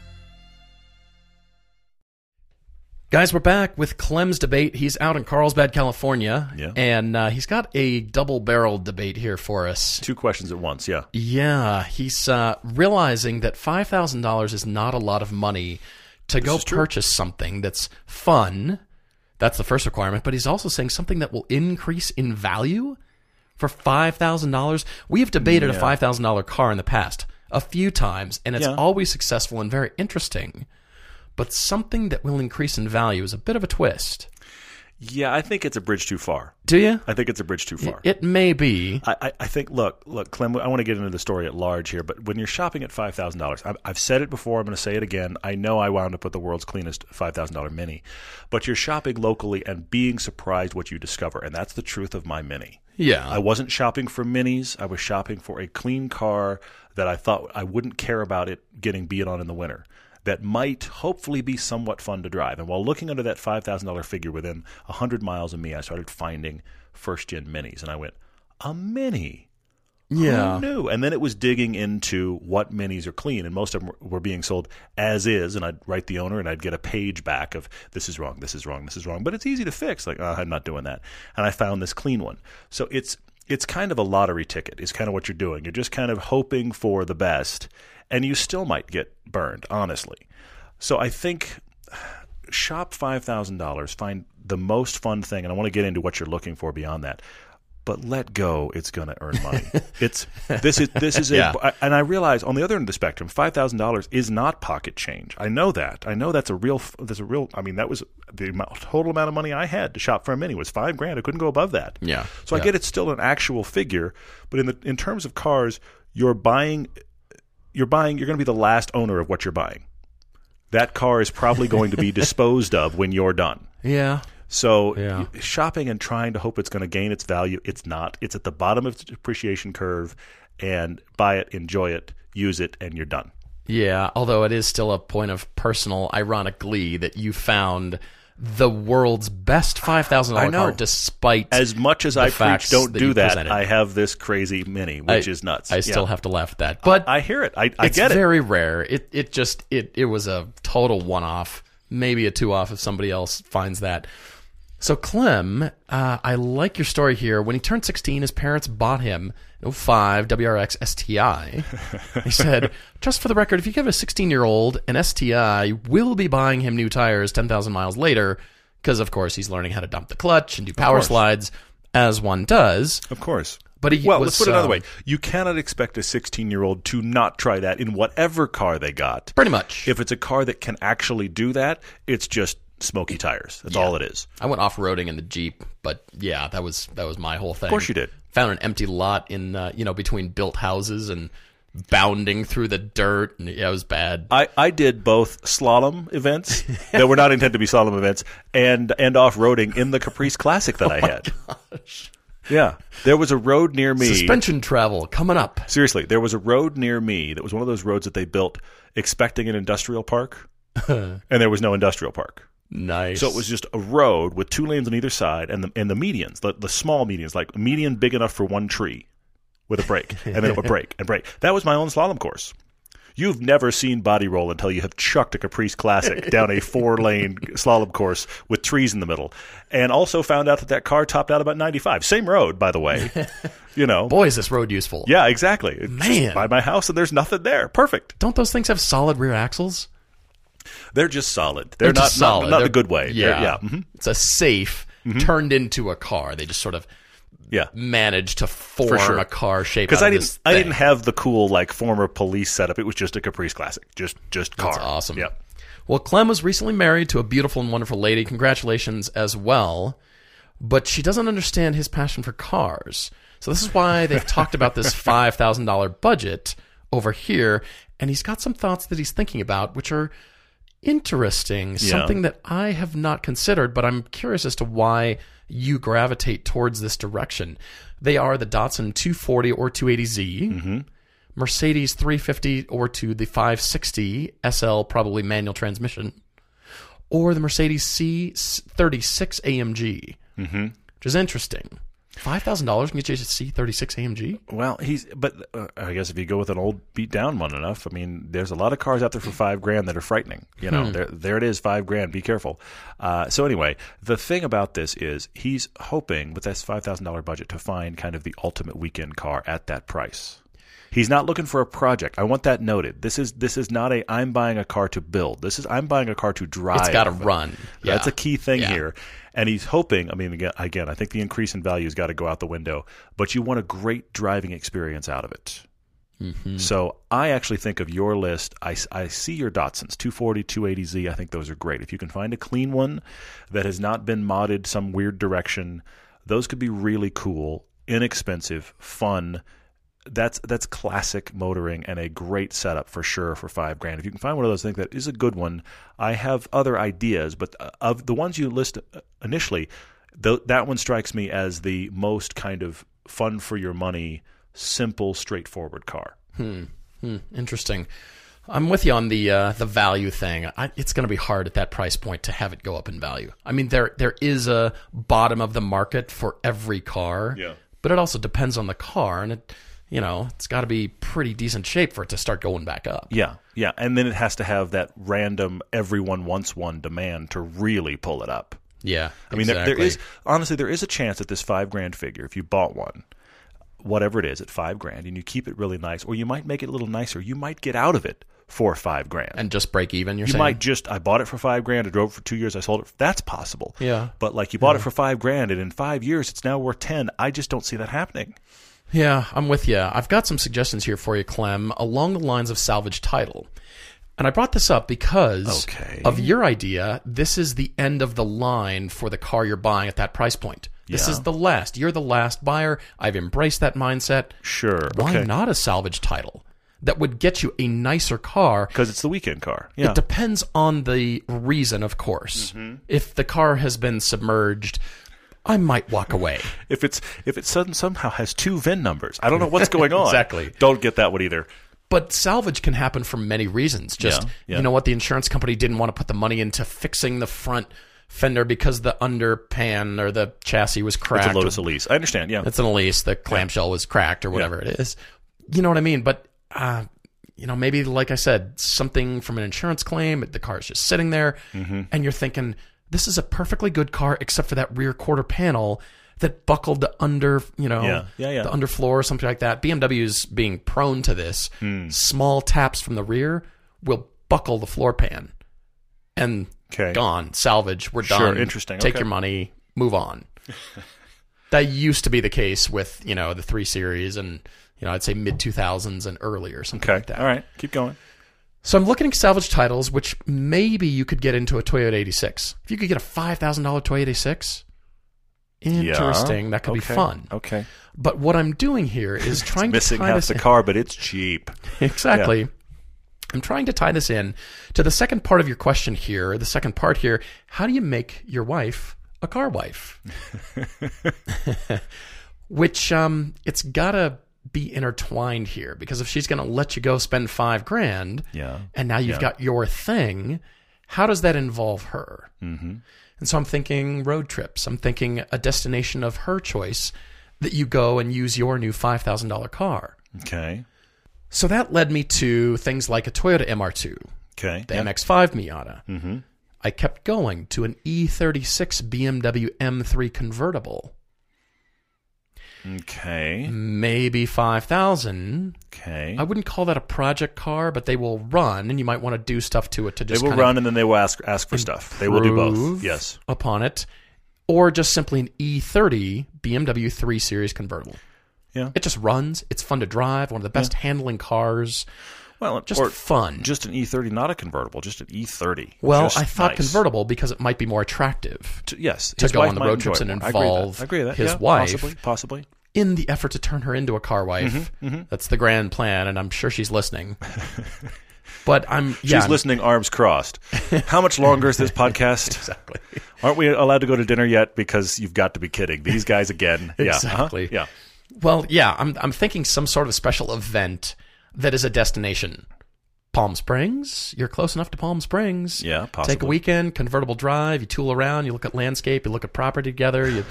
Guys, we're back with Clem's debate. He's out in Carlsbad, California, Yeah. and uh, he's got a double-barreled debate here for us. Two questions at once, yeah. Yeah, he's uh, realizing that five thousand dollars is not a lot of money to go is true. purchase something that's fun. That's the first requirement. But he's also saying something that will increase in value for five thousand dollars. We have debated a five thousand dollar car in the past a few times, and it's Yeah. always successful and very interesting. But something that will increase in value is a bit of a twist. Yeah, I think it's a bridge too far. Do you? I think it's a bridge too far. It may be. I, I- I think, look, look, Clem, I want to get into the story at large here, but when you're shopping at $5,000, I've, I've said it before, I'm going to say it again. I know I wound up with the world's cleanest $5,000 Mini, but you're shopping locally and being surprised what you discover, and that's the truth of my Mini. Yeah. I wasn't shopping for minis. I was shopping for a clean car that I thought I wouldn't care about it getting beat on in the winter. That might hopefully be somewhat fun to drive. And while looking under that $5,000 figure within 100 miles of me, I started finding first gen minis. And I went, a mini? yeah. Who knew? And then it was digging into what minis are clean, and most of them were- being sold as is. And I'd write the owner, and I'd get a page back of this is wrong, this is wrong, this is wrong. But it's easy to fix. Like oh, I'm not doing that. And I found this clean one. So it's it's kind of a lottery ticket. Is kind of what you're doing. You're just kind of hoping for the best, and you still might get burned. Honestly. So I think shop five thousand dollars. Find the most fun thing, and I want to get into what you're looking for beyond that but let go. It's going to earn money. [LAUGHS] it's this is this is Yeah. a and I realize on the other end of the spectrum, five thousand dollars is not pocket change. I know that. I know that's a real. That's a real. I mean, that was the amount, total amount of money I had to shop for a mini was five grand. I couldn't go above that. Yeah. So I get it's still an actual figure, but in the in terms of cars, you're buying, you're buying. You're going to be the last owner of what you're buying. That car is probably going to be [LAUGHS] disposed of when you're done. Yeah. So Yeah. shopping and trying to hope it's going to gain its value, it's not. It's at the bottom of the depreciation curve, and buy it, enjoy it, use it, and you're done. Yeah, although it is still a point of personal ironic glee that you found the world's best five thousand I dollar know. despite As much as I preach, don't that do that. presented. I have this crazy mini, which is nuts. I still have to laugh at that, but I hear it. I, I it's get it. very rare. It it just it it was a total one off, maybe a two off if somebody else finds that. So Clem, uh, I like your story here. When he turned 16, his parents bought him an 05 WRX STI. [LAUGHS] he said, just for the record, if you give a 16 year old an STI, we'll be buying him new tires 10,000 miles later, because of course he's learning how to dump the clutch and do power slides, as one does. Of course. But he well, was, let's put it another um, way. You cannot expect a 16 year old to not try that in whatever car they got. Pretty much. If it's a car that can actually do that, it's just smoky tires. That's all it is. I went off roading in the Jeep, but yeah, that was that was my whole thing. Of course you did. Found an empty lot in uh, you know between built houses and bounding through the dirt, and yeah, it was bad. I, I did both slalom events [LAUGHS] that were not intended to be slalom events and and off roading in the Caprice Classic that [LAUGHS] I had. Yeah, there was a road near me. Suspension travel coming up. Seriously, there was a road near me that was one of those roads that they built expecting an industrial park, [LAUGHS] and there was no industrial park. Nice. So it was just a road with two lanes on either side, and the and the medians, the, the small medians, like a median big enough for one tree, with a break, and then it would break and break. That was my own slalom course. You've never seen body roll until you have chucked a Caprice Classic down a four lane slalom course with trees in the middle, and also found out that that car topped out about ninety five. Same road, by the way. [LAUGHS] You know. boy, is this road useful. Yeah, exactly. Man. by my house, and there's nothing there. Perfect. Don't those things have solid rear axles? They're just solid. They're, not solid. not, not They're- the good way. They're- Yeah, yeah, mhm, It's a safe turned into a car. They just sort of yeah. managed to form sure. a car shape. Because I didn't, I didn't have the cool like former police setup. It was just a Caprice Classic, just just car. That's awesome. Yeah. Well, Clem was recently married to a beautiful and wonderful lady. Congratulations as well. But she doesn't understand his passion for cars. So this is why they've talked about this [LAUGHS] $5,000 budget over here. And he's got some thoughts that he's thinking about, which are interesting. Something that I have not considered, but I'm curious as to why you gravitate towards this direction. They are the Datsun 240 or 280Z. Mercedes 350 or to the 560 SL, probably manual transmission, or the Mercedes C36 AMG, mm-hmm. which is interesting. Five thousand dollars can get you a C36 AMG. Well, he's but uh, I guess if you go with an old beat down one enough, I mean, there's a lot of cars out there for five grand that are frightening. You know, Hmm. there there it is, five grand. Be careful. Uh, so anyway, the thing about this is he's hoping with this five thousand dollar budget to find kind of the ultimate weekend car at that price. He's not looking for a project. I want that noted. This is this is not a I'm buying a car to build. This is I'm buying a car to drive. It's got to run. Yeah. That's a key thing Yeah. here. And he's hoping, I mean, again, again, I think the increase in value has got to go out the window, but you want a great driving experience out of it. Mm-hmm. So I actually think of your list. I, I see your Datsuns, 240, 280Z. I think those are great. If you can find a clean one that has not been modded some weird direction, those could be really cool, inexpensive, fun. That's that's classic motoring and a great setup for sure for five grand. If you can find one of those things that is a good one, I have other ideas, but uh, of the ones you list uh, initially, th- that one strikes me as the most kind of fun for your money, simple, straightforward car. Interesting. I'm with you on the uh, the value thing. I, it's going to be hard at that price point to have it go up in value. I mean, there there is a bottom of the market for every car. Yeah. But it also depends on the car, and it, you know, it's got to be pretty decent shape for it to start going back up. Yeah, yeah, and then it has to have that random everyone wants one demand to really pull it up. Yeah. I mean, there, there exactly. is honestly there is a chance that this five grand figure, if you bought one, whatever it is at five grand and you keep it really nice, or you might make it a little nicer. You might get out of it for five grand. and just break even. You saying might just I bought it for five grand, I drove it for two years, I sold it. That's possible. Yeah. But like you bought it for five grand and in five years it's now worth ten. I just don't see that happening. Yeah, I'm with you. I've got some suggestions here for you, Clem, along the lines of salvage title. And I brought this up because Okay. of your idea. This is the end of the line for the car you're buying at that price point. This Yeah. is the last. You're the last buyer. I've embraced that mindset. Sure. Why okay. not a salvage title that would get you a nicer car? Because it's the weekend car. Yeah. It depends on the reason, of course. Mm-hmm. If the car has been submerged, I might walk away. [LAUGHS] if it's if it sudden somehow has two VIN numbers, I don't know what's going on. [LAUGHS] Exactly. Don't get that one either. But salvage can happen for many reasons. Just Yeah, yeah. you know what, the insurance company didn't want to put the money into fixing the front fender because the underpan or the chassis was cracked. It's a Lotus Elise. I understand. Yeah. It's an Elise. The clamshell was cracked or whatever it is. You know what I mean? But uh, you know, maybe like I said, something from an insurance claim. The car is just sitting there, Mm-hmm. and you're thinking, this is a perfectly good car, except for that rear quarter panel that buckled the under, you know, Yeah. Yeah, yeah. the underfloor or something like that. BMW's being prone to this. Hmm. Small taps from the rear will buckle the floor pan, and Okay. gone. Salvage. We're done. Sure, interesting, Take okay. your money. Move on. [LAUGHS] that used to be the case with you know the three series and you know I'd say mid two thousands and earlier something Okay. like that. All right. Keep going. So I'm looking at salvage titles, which maybe you could get into a Toyota 86. If you could get a five thousand dollar Toyota 86, interesting. Yeah. That could be fun. Okay. But what I'm doing here is trying to Missing tie half this the car, but it's cheap. [LAUGHS] exactly. I'm trying to tie this in to the second part of your question here. The second part here: How do you make your wife a car wife? [LAUGHS] [LAUGHS] Which um, it's gotta be intertwined here because if she's gonna let you go spend five grand, Yeah. and now you've Yeah. got your thing, how does that involve her? Mm-hmm. And so I'm thinking road trips. I'm thinking a destination of her choice that you go and use your new five thousand dollar car. Okay. So that led me to things like a Toyota MR2, Okay. the Yeah. MX5 Miata. Mm-hmm. I kept going to an E36 BMW M3 convertible, Okay. maybe 5,000. Okay. I wouldn't call that a project car, but they will run, and you might want to do stuff to it to They just will kind of run and then they will ask ask for stuff. They will do both. Yes. upon it, or just simply an E30 BMW 3 Series convertible. Yeah. It just runs. It's fun to drive. One of the best handling cars. Well, Just or fun. just an E30, not a convertible, just an E30. well, Just I thought nice. convertible because it might be more attractive To- yes, to go on the road trips and more. I agree that. involve I agree that. his Yeah, wife. Possibly. Possibly. in the effort to turn her into a car wife. Mm-hmm, That's the grand plan, and I'm sure she's listening. [LAUGHS] but I'm yeah, She's I'm- listening, arms crossed. How much longer is this [LAUGHS] podcast? exactly. Aren't we allowed to go to dinner yet? Because you've got to be kidding. These guys again. Yeah. uh-huh. Exactly. Yeah. Well, yeah, I'm I'm thinking some sort of special event that is a destination. Palm Springs. You're close enough to Palm Springs. Yeah, possibly. Take a weekend, convertible drive. You tool around. You look at landscape. You look at property together. You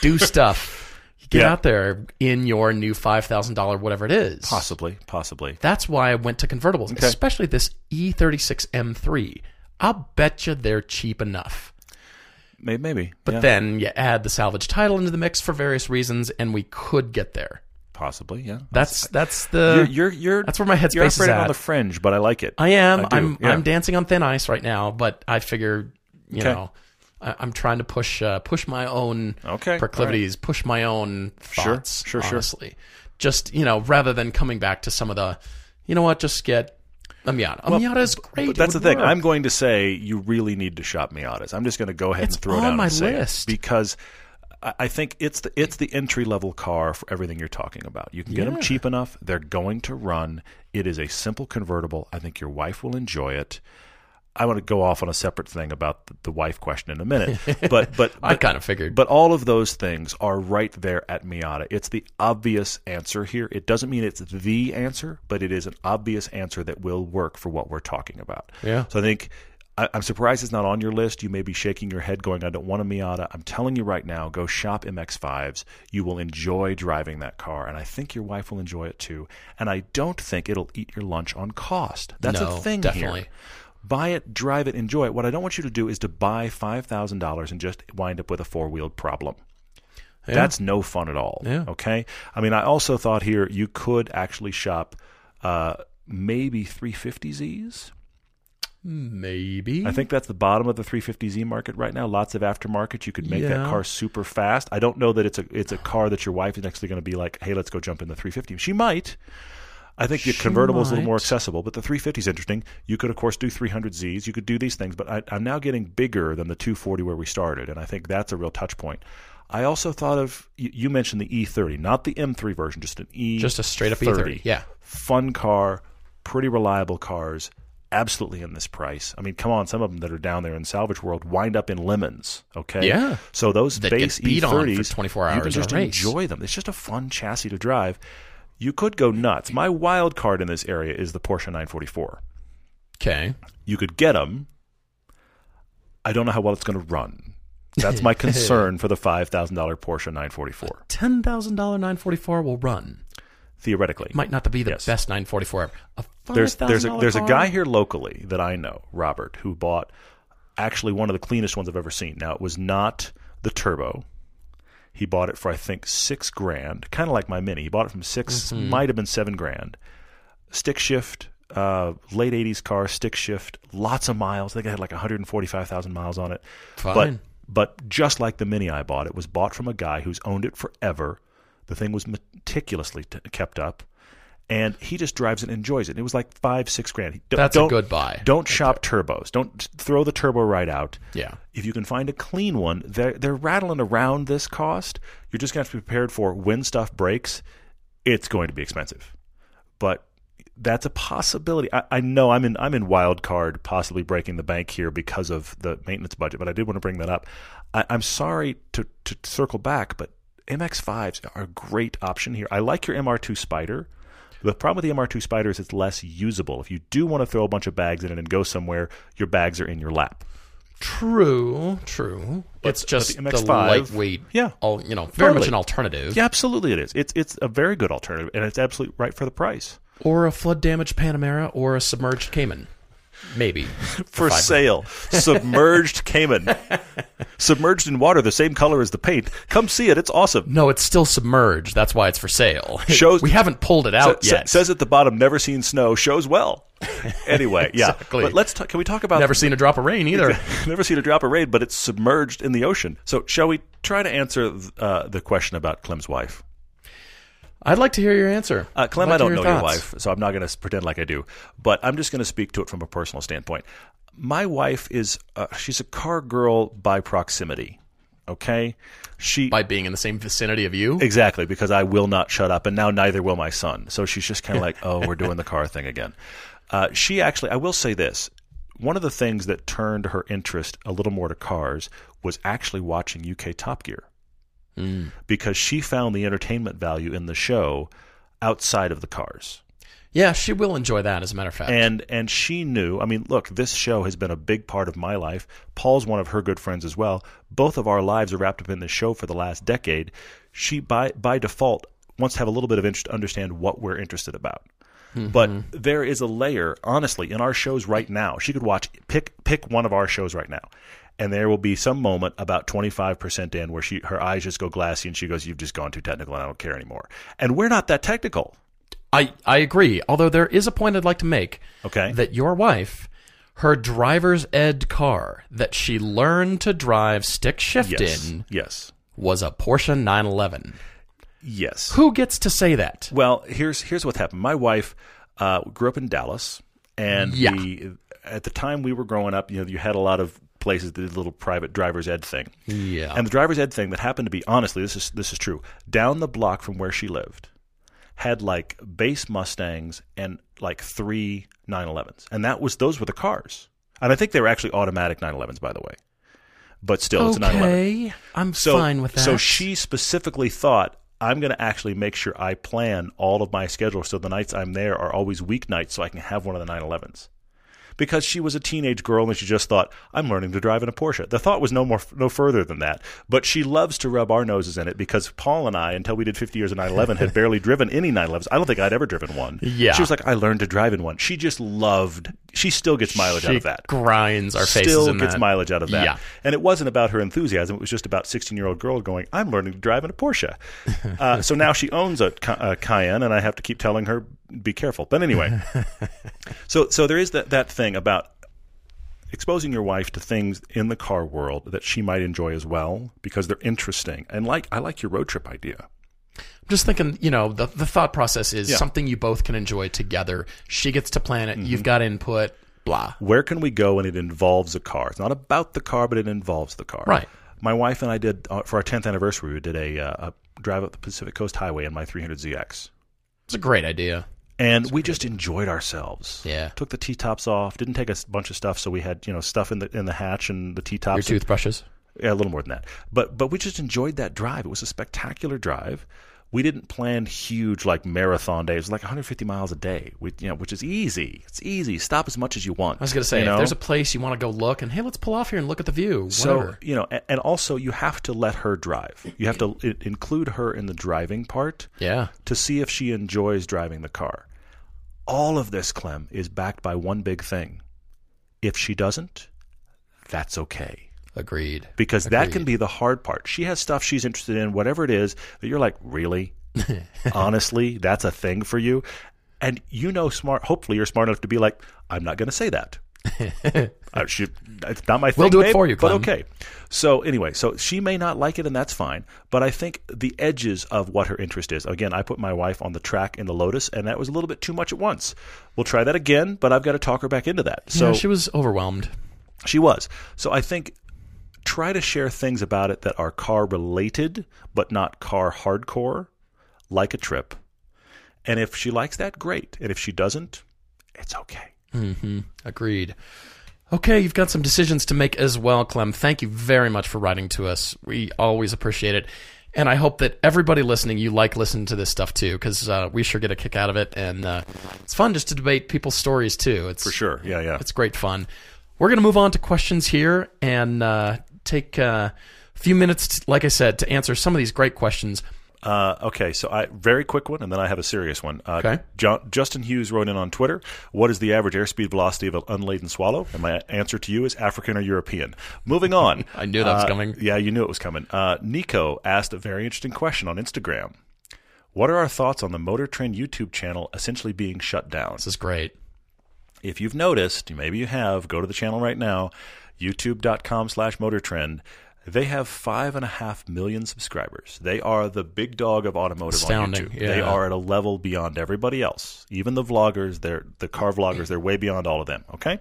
do [LAUGHS] stuff. You get Yeah. out there in your new five thousand dollar whatever it is. Possibly. Possibly. That's why I went to convertibles, especially this E E36 M3. I'll bet you they're cheap enough. Maybe. maybe. But yeah. then you add the salvage title into the mix for various reasons, and we could get there. Possibly. Yeah. That's that's the you're, you're, you're that's where my headspace You're is at. on the fringe, but I like it. I am. I do, I'm yeah. I'm dancing on thin ice right now, but I figure you Okay. know I, I'm trying to push uh, push my own Okay, proclivities, push my own Sure, thoughts. sure, sure. honestly, just you know, rather than coming back to some of the, you know what, just get a Miata. A Miata is great. But that's the thing. work. I'm going to say you really need to shop Miatas. I'm just going to go ahead It's and throw it on out my and say it list. because I think it's the it's the entry level car for everything you're talking about. You can get them cheap enough. They're going to run. It is a simple convertible. I think your wife will enjoy it. I want to go off on a separate thing about the, the wife question in a minute, [LAUGHS] but but I kind of figured. but all of those things are right there at Miata. It's the obvious answer here. It doesn't mean it's the answer, but it is an obvious answer that will work for what we're talking about. Yeah. So I think I, I'm surprised it's not on your list. You may be shaking your head, going, "I don't want a Miata." I'm telling you right now, go shop MX5s. You will enjoy driving that car, and I think your wife will enjoy it too. And I don't think it'll eat your lunch on cost. That's No, a thing definitely. here. Buy it, drive it, enjoy it. What I don't want you to do is to buy five thousand dollars and just wind up with a four wheeled problem. Yeah. That's no fun at all. Yeah. Okay. I mean, I also thought here you could actually shop uh, maybe 350Zs. Maybe. I think that's the bottom of the 350Z market right now. Lots of aftermarket. You could make that car super fast. I don't know that it's a it's a car that your wife is actually going to be like, hey, let's go jump in the 350. She might. I think the She convertible is a little more accessible, but the 350 is interesting. You could, of course, do 300Zs. You could do these things, but I, I'm now getting bigger than the 240 where we started, and I think that's a real touch point. I also thought of you, you mentioned the E30, not the M3 version, just an E, Just a straight up E30. Yeah. fun car, pretty reliable cars, absolutely in this price. I mean, come on, some of them that are down there in salvage world wind up in lemons. Okay, Yeah. So those That base beat on for E30s, 24 you can hours just enjoy them. It's just a fun chassis to drive. You could go nuts. My wild card in this area is the Porsche 944. Okay. You could get them. I don't know how well it's going to run. That's my [LAUGHS] concern for the five thousand dollar Porsche 944. Ten thousand dollar nine forty four will run. Theoretically, Might not be the Yes. best nine forty four ever. A there's there's a $5,000 there's a guy here locally that I know, Robert, who bought actually one of the cleanest ones I've ever seen. Now it was not the turbo. He bought it for I think six grand, kind of like my Mini. He bought it from 6 Mm-hmm. might have been seven grand. Stick shift, uh, late '80s car, stick shift, lots of miles. I think it had like 145,000 miles on it. Fine. But but just like the Mini I bought, it was bought from a guy who's owned it forever. The thing was meticulously t- kept up, and he just drives it and enjoys it. It was like five, six grand. Don't- That's a don't- good buy. Don't shop turbos. Don't throw the turbo right out. Yeah. If you can find a clean one, they're they're rattling around this cost. You're just gonna have to be prepared for when stuff breaks. It's going to be expensive, but that's a possibility. I, I know I'm in I'm in wild card, possibly breaking the bank here because of the maintenance budget. But I did want to bring that up. I, I'm sorry to to circle back, but MX5s are a great option here. I like your MR2 Spider. The problem with the MR2 Spider is it's less usable. If you do want to throw a bunch of bags in it and go somewhere, your bags are in your lap. True, true. it's just the the, MX-5 lightweight. yeah. all you know, very much an alternative. Yeah, absolutely it is. It's it's a very good alternative, and it's absolutely right for the price. Or a flood damaged Panamera, or a submerged Cayman, maybe. [LAUGHS] For sale, submerged [LAUGHS] Cayman, submerged in water, the same color as the paint. Come see it; it's awesome. No, it's still submerged. That's why it's for sale. [LAUGHS] Shows- we haven't pulled it out Sa- yet. says at the bottom, "Never seen snow." Shows well. Anyway, yeah. Exactly. But let's talk, can we talk about Never seen a drop of rain either. never seen a drop of rain, but it's submerged in the ocean. So, shall we try to answer uh, the question about Clem's wife? I'd like to hear your answer. Uh, Clem, I'd like I don't hear know your thoughts. wife, so I'm not going to pretend like I do. But I'm just going to speak to it from a personal standpoint. My wife is uh, she's a car girl by proximity. Okay, she By being in the same vicinity of you. exactly because I will not shut up, and now neither will my son. So she's just kind of [LAUGHS] like, oh, we're doing the car thing again. Uh, she actually, I will say this. One of the things that turned her interest a little more to cars was actually watching UK Top Gear Mm. because she found the entertainment value in the show outside of the cars. Yeah, she will enjoy that. As a matter of fact. And and she knew. I mean, look, this show has been a big part of my life. Paul's one of her good friends as well. Both of our lives are wrapped up in this show for the last decade. She by by default wants to have a little bit of interest to understand what we're interested about. Mm-hmm. But there is a layer, honestly, in our shows right now. She could watch pick pick one of our shows right now. And there will be some moment about 25% in where she her eyes just go glassy and she goes, You've just gone too technical and I don't care anymore. And we're not that technical. I I agree. Although there is a point I'd like to make. Okay. That your wife, her driver's ed car that she learned to drive stick shift Yes. in Yes. was a Porsche 911. Yes. Who gets to say that? Well, here's here's what happened. My wife uh, grew up in Dallas, and Yeah. we at the time we were growing up, you know, you had a lot of places that did a little private driver's ed thing. Yeah. And the driver's ed thing that happened to be honestly, this is this is true. Down the block from where she lived, had like base Mustangs and like three 911s, and that was those were the cars. And I think they were actually automatic 911s, by the way. But still, it's a 911. I'm So, fine with that. so she specifically thought, I'm going to actually make sure I plan all of my schedule so the nights I'm there are always weeknights so I can have one of the 911s. Because she was a teenage girl and she just thought, I'm learning to drive in a Porsche. The thought was no more no further than that. But she loves to rub our noses in it because Paul and I, until we did 50 years of 911, had [LAUGHS] barely driven any 911s. I don't think I'd ever driven one. Yeah. She was like, I learned to drive in one. She just loved. She still gets mileage out of that. grinds our faces Still gets that. mileage out of that. Yeah. And it wasn't about her enthusiasm. It was just about 16 year old girl going, I'm learning to drive in a Porsche. [LAUGHS] uh, so now she owns a, a Cayenne, and I have to keep telling her, be careful. But anyway, [LAUGHS] so so there is that, that thing about exposing your wife to things in the car world that she might enjoy as well because they're interesting. And like I like your road trip idea. I'm just thinking, you know, the, the thought process is Yeah. something you both can enjoy together. She gets to plan it. Mm-hmm. You've got input. Blah. Where can we go and it involves a car? It's not about the car, but it involves the car. Right. My wife and I did uh, for our 10th anniversary. We did a, uh, a drive up the Pacific Coast Highway in my 300ZX. It's a great idea. And we just enjoyed ourselves. Yeah. took the t tops off. Didn't take a bunch of stuff, so we had you know stuff in the in the hatch and the t Your tops. toothbrushes. Yeah, a little more than that. But but we just enjoyed that drive. It was a spectacular drive. We didn't plan huge like marathon days, like 150 miles a day. We, you know, which is easy. It's easy. Stop as much as you want. I was going to say, you know? if there's a place you want to go look and, hey, let's pull off here and look at the view. So Whatever. you know, and also you have to let her drive. You have to include her in the driving part yeah. to see if she enjoys driving the car. All of this, Clem, is backed by one big thing. If she doesn't, that's okay. Agreed. Because that can be the hard part. She has stuff she's interested in, whatever it is, that you're like, really? [LAUGHS] Honestly, that's a thing for you? And you know, smart. Hopefully, you're smart enough to be like, I'm not going to say that. [LAUGHS] Uh, I should, it's not my thing. We'll do it babe, for you, but okay. So anyway, so she may not like it, and that's fine. But I think the edges of what her interest is. Again, I put my wife on the track in the Lotus, and that was a little bit too much at once. We'll try that again, but I've got to talk her back into that. So yeah, she was overwhelmed. she was. So I think try to share things about it that are car related, but not car hardcore, like a trip. And if she likes that, great. And if she doesn't, it's okay. Agreed. Okay, you've got some decisions to make as well, Clem. Thank you very much for writing to us. We always appreciate it. And I hope that everybody listening, you like listening to this stuff too, because uh, we sure get a kick out of it. And uh, it's fun just to debate people's stories too. It's For sure. Yeah, yeah. It's great fun. We're going to move on to questions here and uh, take uh, a few minutes, like I said, to answer some of these great questions. Uh, okay, so I very quick one, and then I have a serious one. Uh, Okay. John, Justin Hughes wrote in on Twitter, "What is the average airspeed velocity of an unladen swallow?" And my answer to you is African or European. Moving on. [LAUGHS] I knew that was Uh, coming. Yeah, you knew it was coming. Uh, Nico asked a very interesting question on Instagram. What are our thoughts on the Motor Trend YouTube channel essentially being shut down? This is great. If you've noticed, maybe you have, go to the channel right now, youtube.com slash motortrend. They have five and a half million subscribers. They are the big dog of automotive Astounding, on YouTube. yeah. They are at a level beyond everybody else. Even the vloggers, they're the car vloggers, they're way beyond all of them. Okay?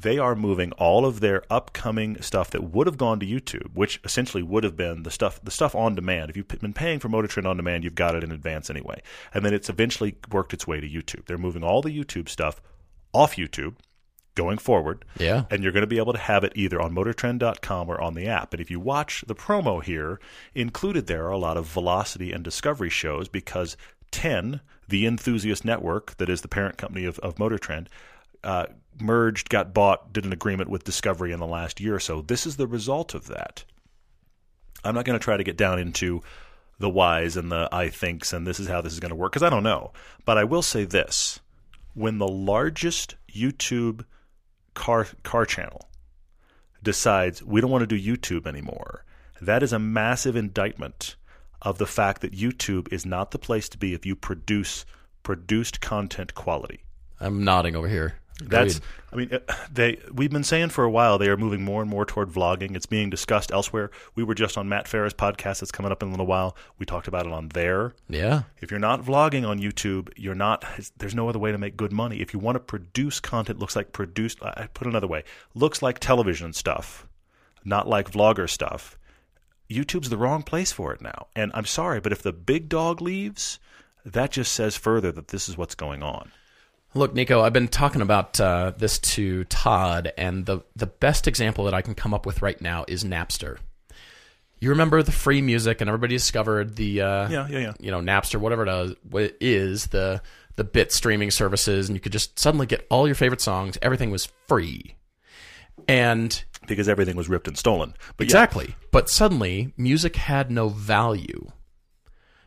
They are moving all of their upcoming stuff that would have gone to YouTube, which essentially would have been the stuff the stuff on demand. If you've been paying for Motor Trend on demand, you've got it in advance anyway. And then it's eventually worked its way to YouTube. They're moving all the YouTube stuff off YouTube going forward. Yeah. And you're going to be able to have it either on motortrend.com or on the app. And if you watch the promo here, included there are a lot of velocity and discovery shows because 10, the enthusiast network that is the parent company of, of Motor Trend, uh, merged, got bought, did an agreement with Discovery in the last year or so. This is the result of that. I'm not going to try to get down into the whys and the I thinks and this is how this is going to work because I don't know. But I will say this when the largest YouTube car car channel decides we don't want to do YouTube anymore, that is a massive indictment of the fact that YouTube is not the place to be if you produce produced content quality. I'm nodding over here. That's. I mean uh, they we've been saying for a while they are moving more and more toward vlogging. It's being discussed elsewhere. We were just on Matt Farah's podcast that's coming up in a little while. We talked about it on there. yeah. If you're not vlogging on YouTube, you're not. There's no other way to make good money. If you want to produce content, looks like produced. I put it another way, looks like television stuff, not like vlogger stuff. YouTube's the wrong place for it now. And I'm sorry, but if the big dog leaves, that just says further that this is what's going on. Look, Nico, I've been talking about uh, this to Todd, and the the best example that I can come up with right now is Napster. You remember the free music, and everybody discovered the uh, Yeah, yeah, yeah. you know Napster, whatever it is, what it is the the bit streaming services, and you could just suddenly get all your favorite songs. Everything was free, and because everything was ripped and stolen. But yeah, Exactly. But suddenly, music had no value.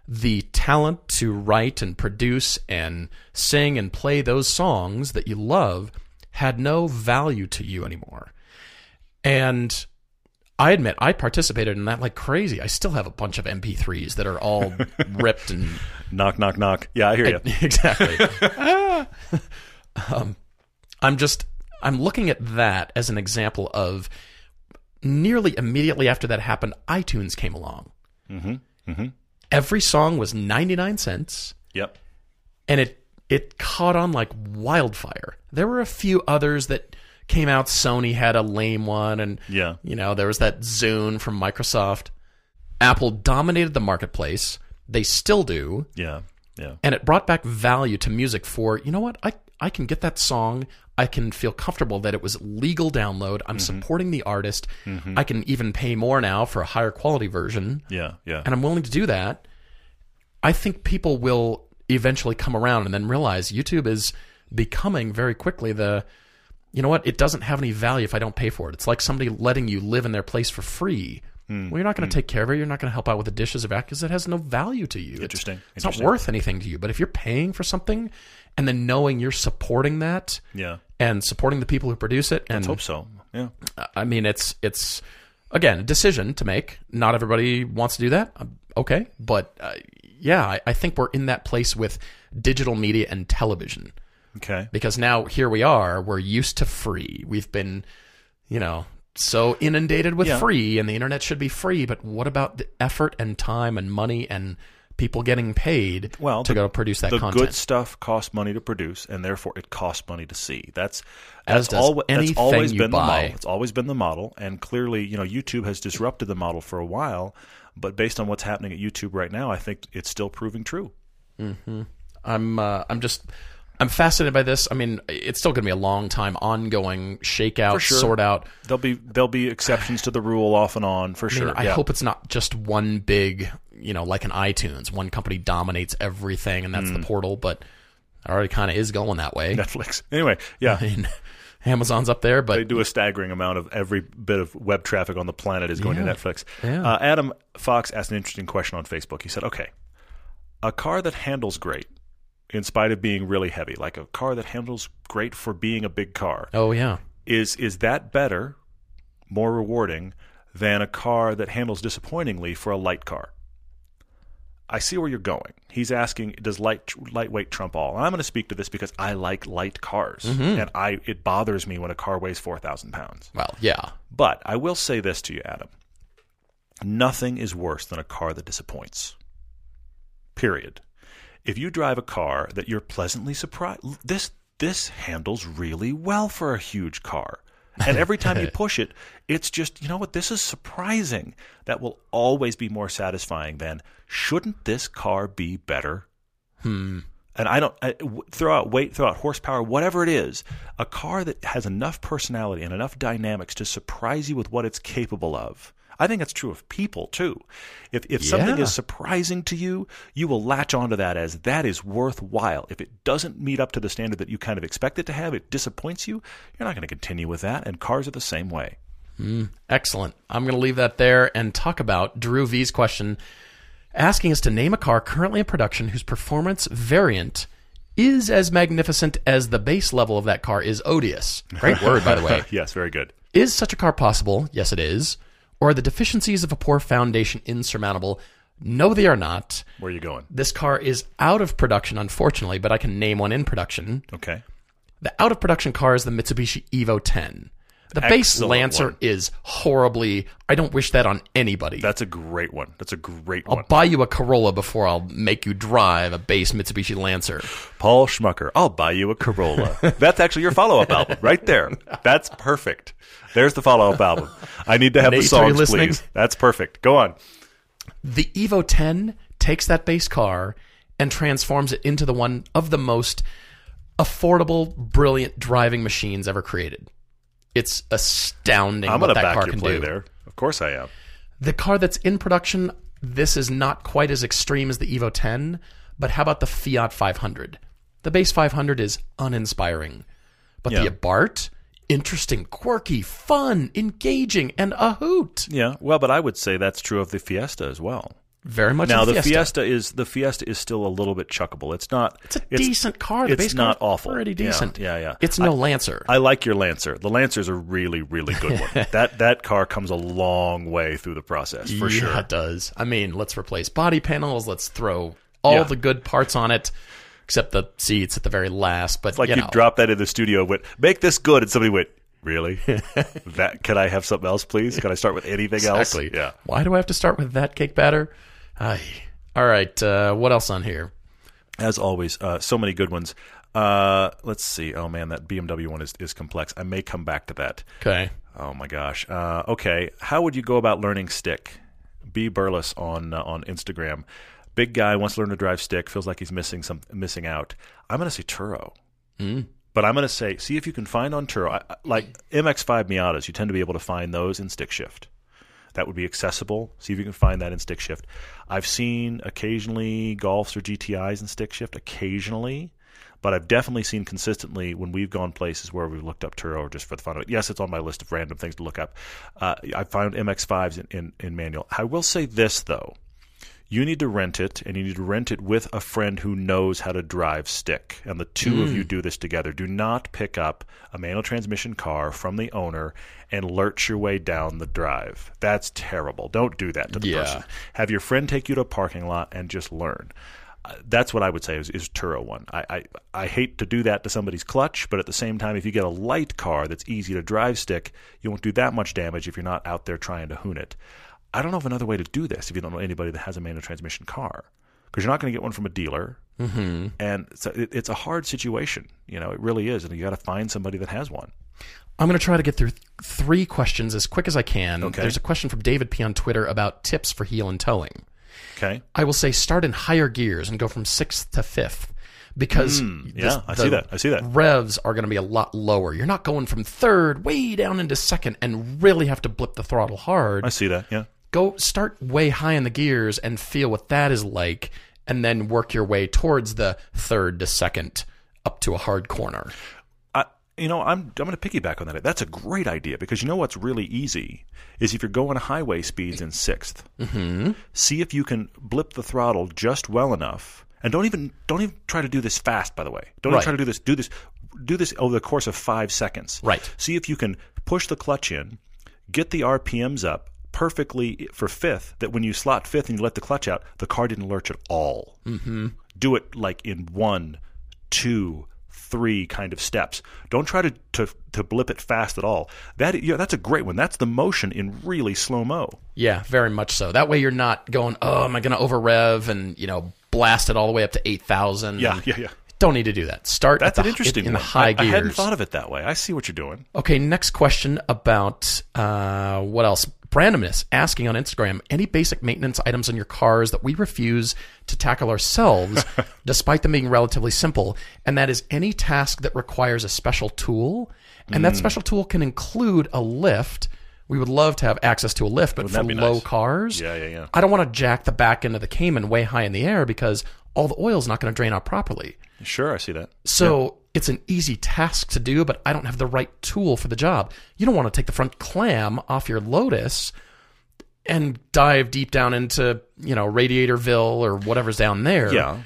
The talent to write and produce and sing and play those songs that you love had no value to you anymore. And I admit, I participated in that like crazy. I still have a bunch of MP3s that are all [LAUGHS] ripped and knock, knock, knock. Yeah, I hear you. [LAUGHS] exactly. [LAUGHS] um, I'm just I'm looking at that as an example of nearly immediately after that happened, iTunes came along. Mm-hmm. Every song was 99 cents, Yep. and it it caught on like wildfire. There were a few others that came out. Sony had a lame one, and Yeah. you know there was that Zune from Microsoft. Apple dominated the marketplace. They still do Yeah. Yeah. and it brought back value to music for you know what? I I can get that song. I can feel comfortable that it was legal download. I'm mm-hmm. supporting the artist. Mm-hmm. I can even pay more now for a higher quality version. Yeah. Yeah. and I'm willing to do that. I think people will eventually come around and then realize YouTube is becoming very quickly the you know what? It doesn't have any value if I don't pay for it. It's like somebody letting you live in their place for free. Well, you're not going to take care of it. You're not going to help out with the dishes or that because it has no value to you. It's- Interesting. It's, not worth anything to you. But if you're paying for something and then knowing you're supporting that yeah. and supporting the people who produce it, and Let's hope so. Yeah. I mean, it's it's again a decision to make. Not everybody wants to do that. Um, Okay, but uh, yeah, I, I think we're in that place with digital media and television Okay. because now here we are. We're used to free. We've been, you know. So inundated with Yeah. free, and the internet should be free. But what about the effort and time and money and people getting paid Well, to the- go produce that content, the content? good stuff costs money to produce, and therefore it costs money to see. That's As that's, alwa- that's always been the model. It's always been the model, and clearly, you know, YouTube has disrupted the model for a while. But based on what's happening at YouTube right now, I think it's still proving true. I'm uh, I'm just I'm fascinated by this. I mean, it's still going to be a long time, ongoing shakeout, sure. sort out. There'll be there'll be exceptions to the rule off and on for I, mean, sure. I yeah. hope it's not just one big, you know, like an iTunes. One company dominates everything, and that's Mm. the portal. But it already kind of is going that way. Netflix. Anyway, yeah. [LAUGHS] I mean, Amazon's up there, but They do a staggering amount of every bit of web traffic on the planet is going Yeah. to Netflix. Yeah. Uh, Adam Fox asked an interesting question on Facebook. He said, "Okay, a car that handles great, in spite of being really heavy, like a car that handles great for being a big car, oh yeah, is is that better, more rewarding than a car that handles disappointingly for a light car?" I see where you're going. He's asking, does light lightweight trump all? And I'm going to speak to this because I like light cars, mm-hmm. and I it bothers me when a car weighs four thousand pounds. well, yeah, But I will say this to you, Adam. Nothing is worse than a car that disappoints. Period. If you drive a car that you're pleasantly surprised, this this handles really well for a huge car. And every time you [LAUGHS] push it, it's just, you know what, this is surprising. That will always be more satisfying than shouldn't this car be better? Hmm. and I don't I, w- throw out weight, throw out horsepower, whatever it is, a car that has enough personality and enough dynamics to surprise you with what it's capable of. I think that's true of people too. If if something is surprising to you, you will latch onto that as that is worthwhile. If it doesn't meet up to the standard that you kind of expect it to have, it disappoints you, you're not going to continue with that. And cars are the same way. Hmm. excellent. I'm going to leave that there and talk about Drew V's question, asking us to name a car currently in production whose performance variant is as magnificent as the base level of that car is odious. Great [LAUGHS] word, by the way. yes, very good. Is such a car possible? Yes, it is. Or are the deficiencies of a poor foundation insurmountable? No, they are not. Where are you going? This car is out of production, unfortunately, but I can name one in production. Okay. The out of production car is the Mitsubishi Evo 10. The base Lancer one. is horribly. I don't wish that on anybody. That's a great one. That's a great one. I'll buy you a Corolla before I'll make you drive a base Mitsubishi Lancer. Paul Schmucker, I'll buy you a Corolla. [LAUGHS] That's actually your follow up album right there. That's perfect. There's the follow up album. I need to have Nate, the songs, please. That's perfect. Go on. The Evo 10 takes that base car and transforms it into the one of the most affordable, brilliant driving machines ever created. It's astounding I'm what going to that back car your can play do. there. Of course I am. The car that's in production, this is not quite as extreme as the Evo 10, but how about the Fiat 500? The base 500 is uninspiring. But Yeah. the Abarth, interesting, quirky, fun, engaging, and a hoot. Yeah, well, but I would say that's true of the Fiesta as well. Very much Now the Fiesta. Fiesta. is the Fiesta is still a little bit chuckable. It's not. It's a decent car. The it's not awful. Pretty decent. yeah, yeah. yeah. It's no Lancer. I like your Lancer. The Lancer's a really, really good one. [LAUGHS] that that car comes a long way through the process for yeah, sure. it does. I mean, let's replace body panels. Let's throw all Yeah. the good parts on it, except the seats at the very last. But Like you know, drop that in the studio, went make this good, and somebody went, "Really? [LAUGHS] that can I have something else, please? Can I start with anything exactly. else?" Yeah. Why do I have to start with that cake batter? Aye. All right. Uh, what else on here? As always, uh, so many good ones. Uh, let's see. Oh man, that BMW one is, is complex. I may come back to that. Okay. Oh my gosh. Uh, okay, how would you go about learning stick? B Burles on uh, on Instagram. Big guy wants to learn to drive stick. Feels like he's missing some missing out. I'm going to say Turo. But I'm going to say, see if you can find on Turo, I- like MX5 Miatas, you tend to be able to find those in stick shift. That would be accessible. See if you can find that in stick shift. I've seen occasionally Golfs or GTIs in stick shift, occasionally, but I've definitely seen consistently when we've gone places where we've looked up Turo just for the fun of it. Yes, it's on my list of random things to look up. Uh, I found MX5s in, in, in manual. I will say this, though you need to rent it and you need to rent it with a friend who knows how to drive stick. And the two of you do this together. Do not pick up a manual transmission car from the owner and lurch your way down the drive. That's terrible. Don't do that to the Yeah. person. Have your friend take you to a parking lot and just learn. Uh, that's what I would say is, is Turo one. I, I I hate to do that to somebody's clutch, but at the same time, if you get a light car that's easy to drive stick, you won't do that much damage if you're not out there trying to hoon it. I don't know of another way to do this if you don't know anybody that has a manual transmission car, because you're not going to get one from a dealer, mm-hmm. and so it, it's a hard situation. You know, it really is, and you got to find somebody that has one. I'm going to try to get through th- three questions as quick as I can. Okay. There's a question from David P on Twitter about tips for heel and towing. Okay, I will say start in higher gears and go from sixth to fifth because Hmm, yeah, I see that. I see that. Revs are going to be a lot lower. You're not going from third way down into second and really have to blip the throttle hard. I see that. Yeah. Go start way high in the gears and feel what that is like, and then work your way towards the third to second up to a hard corner. I, you know, I'm I'm going to piggyback on that. That's a great idea because you know what's really easy is if you're going highway speeds in 6th mm-hmm. see if you can blip the throttle just well enough, and don't even don't even try to do this fast. By the way, don't Right. even try to do this. Do this do this over the course of five seconds. Right. See if you can push the clutch in, get the RPMs up perfectly for fifth. That when you slot fifth and you let the clutch out, the car didn't lurch at all. Mm-hmm. Do it like in one, two, three kind of steps. Don't try to, to to blip it fast at all. That yeah, that's a great one. That's the motion in really slow mo. Yeah, very much so. That way you're not going, oh, am I going to over rev and you know blast it all the way up to eight thousand? Yeah, yeah, yeah. Don't need to do that. Start That's an the, interesting in, in the high I, I hadn't thought of it that way. I see what you're doing. Okay, next question about uh, what else? Randomness asking on Instagram any basic maintenance items on your cars that we refuse to tackle ourselves, [LAUGHS] despite them being relatively simple, and that is any task that requires a special tool, and Mm. that special tool can include a lift. We would love to have access to a lift, but for that be low nice? cars, Yeah, yeah, yeah. I don't want to jack the back end of the Cayman way high in the air because all the oil's not going to drain out properly. Sure, I see that. So it's an easy task to do, but I don't have the right tool for the job. You don't want to take the front clam off your Lotus and dive deep down into, you know, Radiatorville or whatever's down there. Yeah.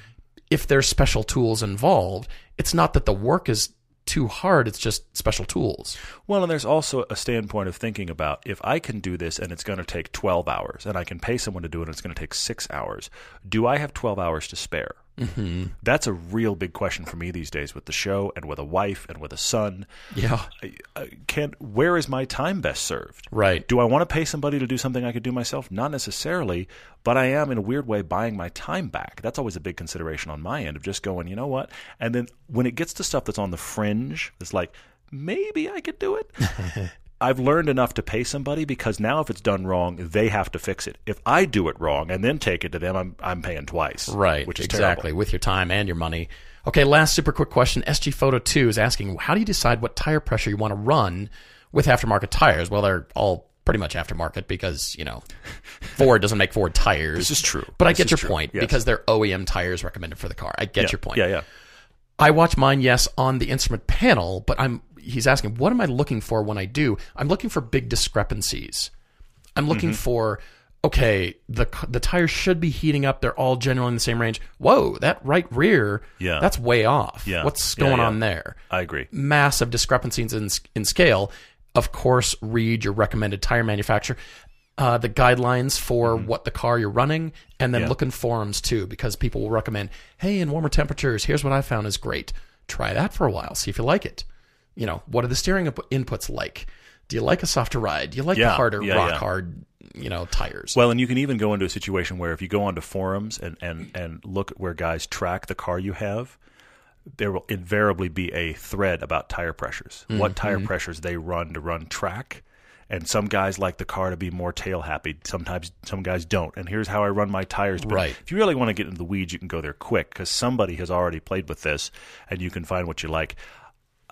If there's special tools involved, it's not that the work is too hard, it's just special tools. Well, and there's also a standpoint of thinking about if I can do this and it's going to take 12 hours, and I can pay someone to do it and it's going to take six hours, do I have 12 hours to spare? Mm-hmm. That's a real big question for me these days with the show and with a wife and with a son. Yeah. I, I can't, where is my time best served? Right. Do I want to pay somebody to do something I could do myself? Not necessarily, but I am in a weird way buying my time back. That's always a big consideration on my end of just going, you know what? And then when it gets to stuff that's on the fringe, it's like, maybe I could do it. [LAUGHS] I've learned enough to pay somebody because now if it's done wrong, they have to fix it. If I do it wrong and then take it to them, I'm I'm paying twice. Right. Which is exactly. terrible. With your time and your money. Okay, last super quick question. SG Photo 2 is asking how do you decide what tire pressure you want to run with aftermarket tires? Well, they're all pretty much aftermarket because, you know, [LAUGHS] Ford doesn't make Ford tires. This is true. But I get your true. point Yes. because they're OEM tires recommended for the car. I get Yeah, your point. Yeah, yeah. I watch mine, yes, on the instrument panel, but I'm he's asking, what am I looking for when I do? I'm looking for big discrepancies. I'm looking Mm-hmm. for okay, the the tires should be heating up. They're all generally in the same range. Whoa, that right rear, Yeah. that's way off. Yeah. What's going yeah. on there? I agree. Massive discrepancies in in scale. Of course, read your recommended tire manufacturer. Uh, the guidelines for what the car you're running, and then Mm-hmm. Yeah. look in forums too, because people will recommend, hey, in warmer temperatures, here's what I found is great. Try that for a while, see if you like it. You know, what are the steering inputs like? Do you like a softer ride? Do you like the harder, yeah, rock yeah. hard, you know, tires? Well, and you can even go into a situation where if you go onto forums and, and, and look at where guys track the car you have, there will invariably be a thread about tire pressures, what tire Mm-hmm. pressures they run to run track. And some guys like the car to be more tail happy. Sometimes some guys don't. And here's how I run my tires. But Right. If you really want to get into the weeds, you can go there quick because somebody has already played with this, and you can find what you like.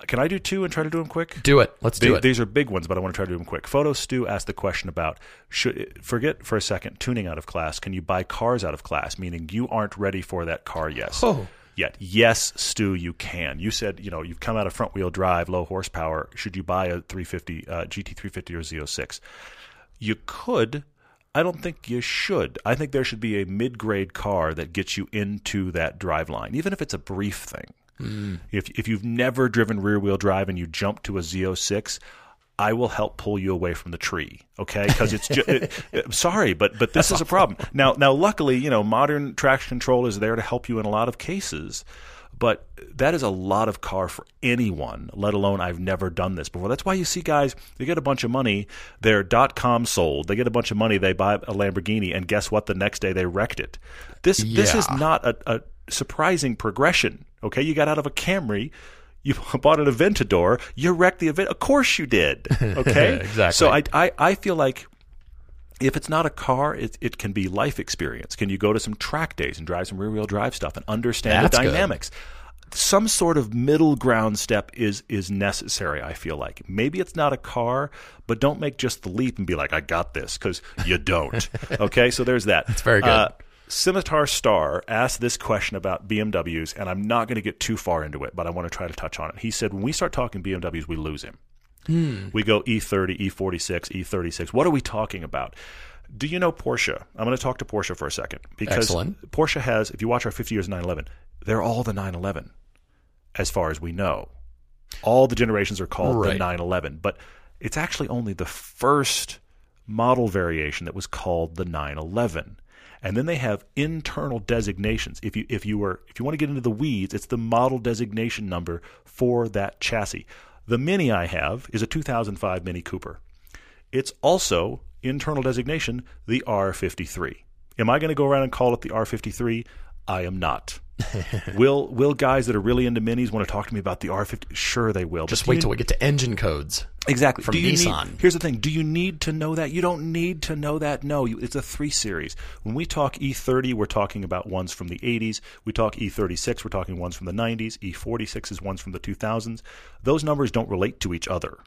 Can I do two and try to do them quick? do it. Let's do it. These are big ones, but I want to try to do them quick. Photo Stu asked the question about should forget for a second tuning out of class. Can you buy cars out of class? Meaning you aren't ready for that car. Yes. Oh. Yet, yes, Stu, you can. You said, you know, you've come out of front wheel drive, low horsepower. Should you buy a 350 uh, GT350 or Z06? You could. I don't think you should. I think there should be a mid-grade car that gets you into that drive line, even if it's a brief thing. Mm. If if you've never driven rear wheel drive and you jump to a Z06, I will help pull you away from the tree, okay? Because it's ju- it, [LAUGHS] it- sorry, but but this is a problem. Now now luckily, you know, modern traction control is there to help you in a lot of cases. But that is a lot of car for anyone, let alone I've never done this before. That's why you see guys, they get a bunch of money, their dot com sold, they get a bunch of money, they buy a Lamborghini, and guess what? The next day they wrecked it. This this is not a, a surprising progression. Okay, you got out of a Camry, [LAUGHS] you bought an Aventador, you wrecked the event. Of course you did. [LAUGHS] Okay, [LAUGHS] Exactly. So I, I I feel like if it's not a car, it, it can be life experience. Can you go to some track days and drive some rear wheel drive stuff and understand That's the good. dynamics? Some sort of middle ground step is is necessary. I feel like maybe it's not a car, but don't make just the leap and be like, "I got this," because you don't. okay, so there's that. It's very good. Uh, Scimitar Star asked this question about BMWs, and I'm not going to get too far into it, but I want to try to touch on it. He said, when we start talking BMWs, we lose him. Hmm. We go E E30, E46, E36. What are we talking about? Do you know Porsche? I'm going to talk to Porsche for a second because Excellent. Porsche has, if you watch our 50 years of 911, they're all the 911 as far as we know. All the generations are called the 911, but it's actually only the first model variation that was called the 911. And then they have internal designations. If you if you were if you want to get into the weeds, it's the model designation number for that chassis. The Mini I have is a 2005 Mini Cooper. It's also internal designation the R53. Am I going to go around and call it the R53? I am not. [LAUGHS] will will guys that are really into minis want to talk to me about the R50? Sure, they will. Just wait till we get to engine codes. Exactly. from you need- Nissan. here's the thing. Do you need to know that? You don't need to know that. No, you, it's a three series. When we talk E30, we're talking about ones from the 80s. We talk E36, we're talking ones from the 90s. E46 is ones from the 2000s. Those numbers don't relate to each other.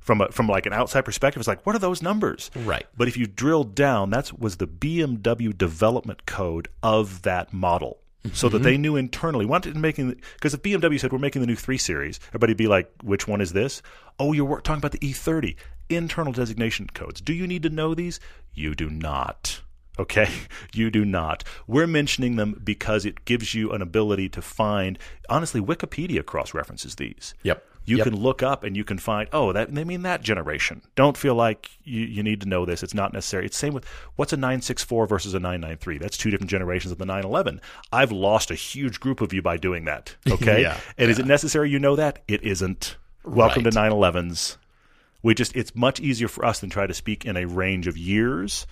From a, from like an outside perspective, it's like, what are those numbers? Right. But if you drill down, that was the BMW development code of that model. So that mm-hmm. they knew internally, wanted making because if BMW said we're making the new three series, everybody'd be like, "Which one is this?" Oh, you're talking about the E30 internal designation codes. Do you need to know these? You do not. Okay, [LAUGHS] you do not. We're mentioning them because it gives you an ability to find. Honestly, Wikipedia cross references these. Yep. You Yep. can look up and you can find, oh, that they mean that generation. Don't feel like you, you need to know this. It's not necessary. It's same with what's a 964 versus a 993. That's two different generations of the 911. I've lost a huge group of you by doing that. [LAUGHS] Okay. Yeah, and is it necessary you know that? It isn't. Welcome Right. to 911s. We just it's much easier for us than try to speak in a range of years.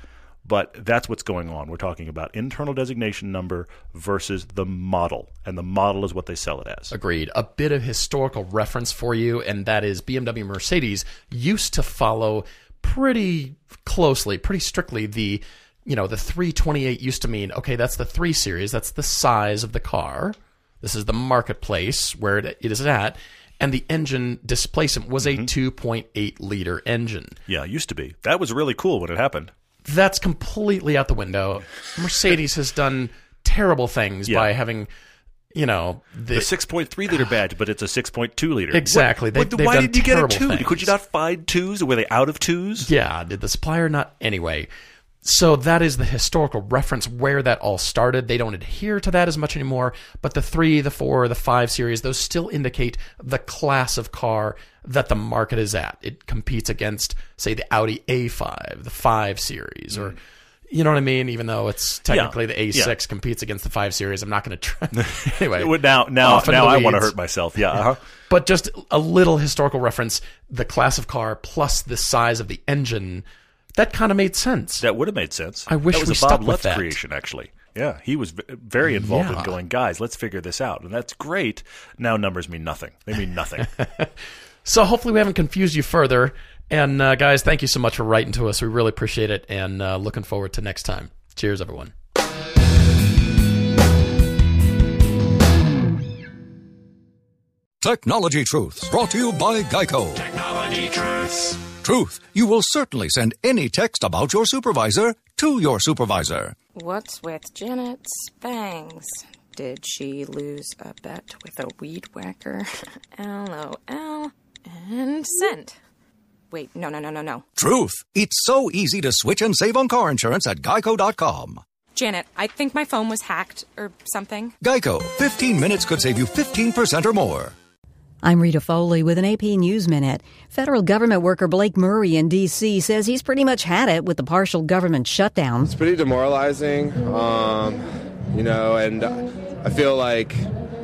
But that's what's going on. We're talking about internal designation number versus the model, and the model is what they sell it as. Agreed. A bit of historical reference for you, and that is BMW Mercedes used to follow pretty closely, pretty strictly the you know, the 328 used to mean, okay, that's the 3 series, that's the size of the car. This is the marketplace where it, it is at. And the engine displacement was a mm-hmm. 2.8 liter engine. Yeah, it used to be. That was really cool when it happened. That's completely out the window. Mercedes has done terrible things Yeah. by having you know, the, the 6.3 liter badge, but it's a 6.2 liter. [SIGHS] Exactly. What, They- what- they've why done did you get a terrible two? things. Could you not find twos? Were they out of twos? Yeah, did the supplier not? Anyway, so that is the historical reference where that all started. They don't adhere to that as much anymore, but the three, the four, the five series, those still indicate the class of car that the market is at. It competes against, say, the Audi A5, the 5 series, or. You know what I mean? Even though it's technically the A6 yeah. competes against the 5 series, I'm not going to try. [LAUGHS] [LAUGHS] anyway, Now, now, now I want to hurt myself. Yeah. Uh-huh. [LAUGHS] But just a little historical reference, the class of car plus the size of the engine, that kind of made sense. That would have made sense. I wish that was we a Bob Lutz creation, actually. Yeah, he was very involved in going, guys, let's figure this out, and that's great. Now numbers mean nothing. They mean nothing. So hopefully we haven't confused you further. And uh, guys, thank you so much for writing to us. We really appreciate it, and uh, looking forward to next time. Cheers, everyone. Technology Truths, brought to you by Geico. Technology truths. Truth, you will certainly send any text about your supervisor to your supervisor. What's with Janet's bangs? Did she lose a bet with a weed whacker? [LAUGHS] LOL. And send. Wait, no, no, no, no, no. Truth, it's so easy to switch and save on car insurance at geico.com. Janet, I think my phone was hacked or something. Geico, 15 minutes could save you 15% or more. I'm Rita Foley with an AP News Minute. Federal government worker Blake Murray in D.C. says he's pretty much had it with the partial government shutdown. It's pretty demoralizing, um, you know, and I feel like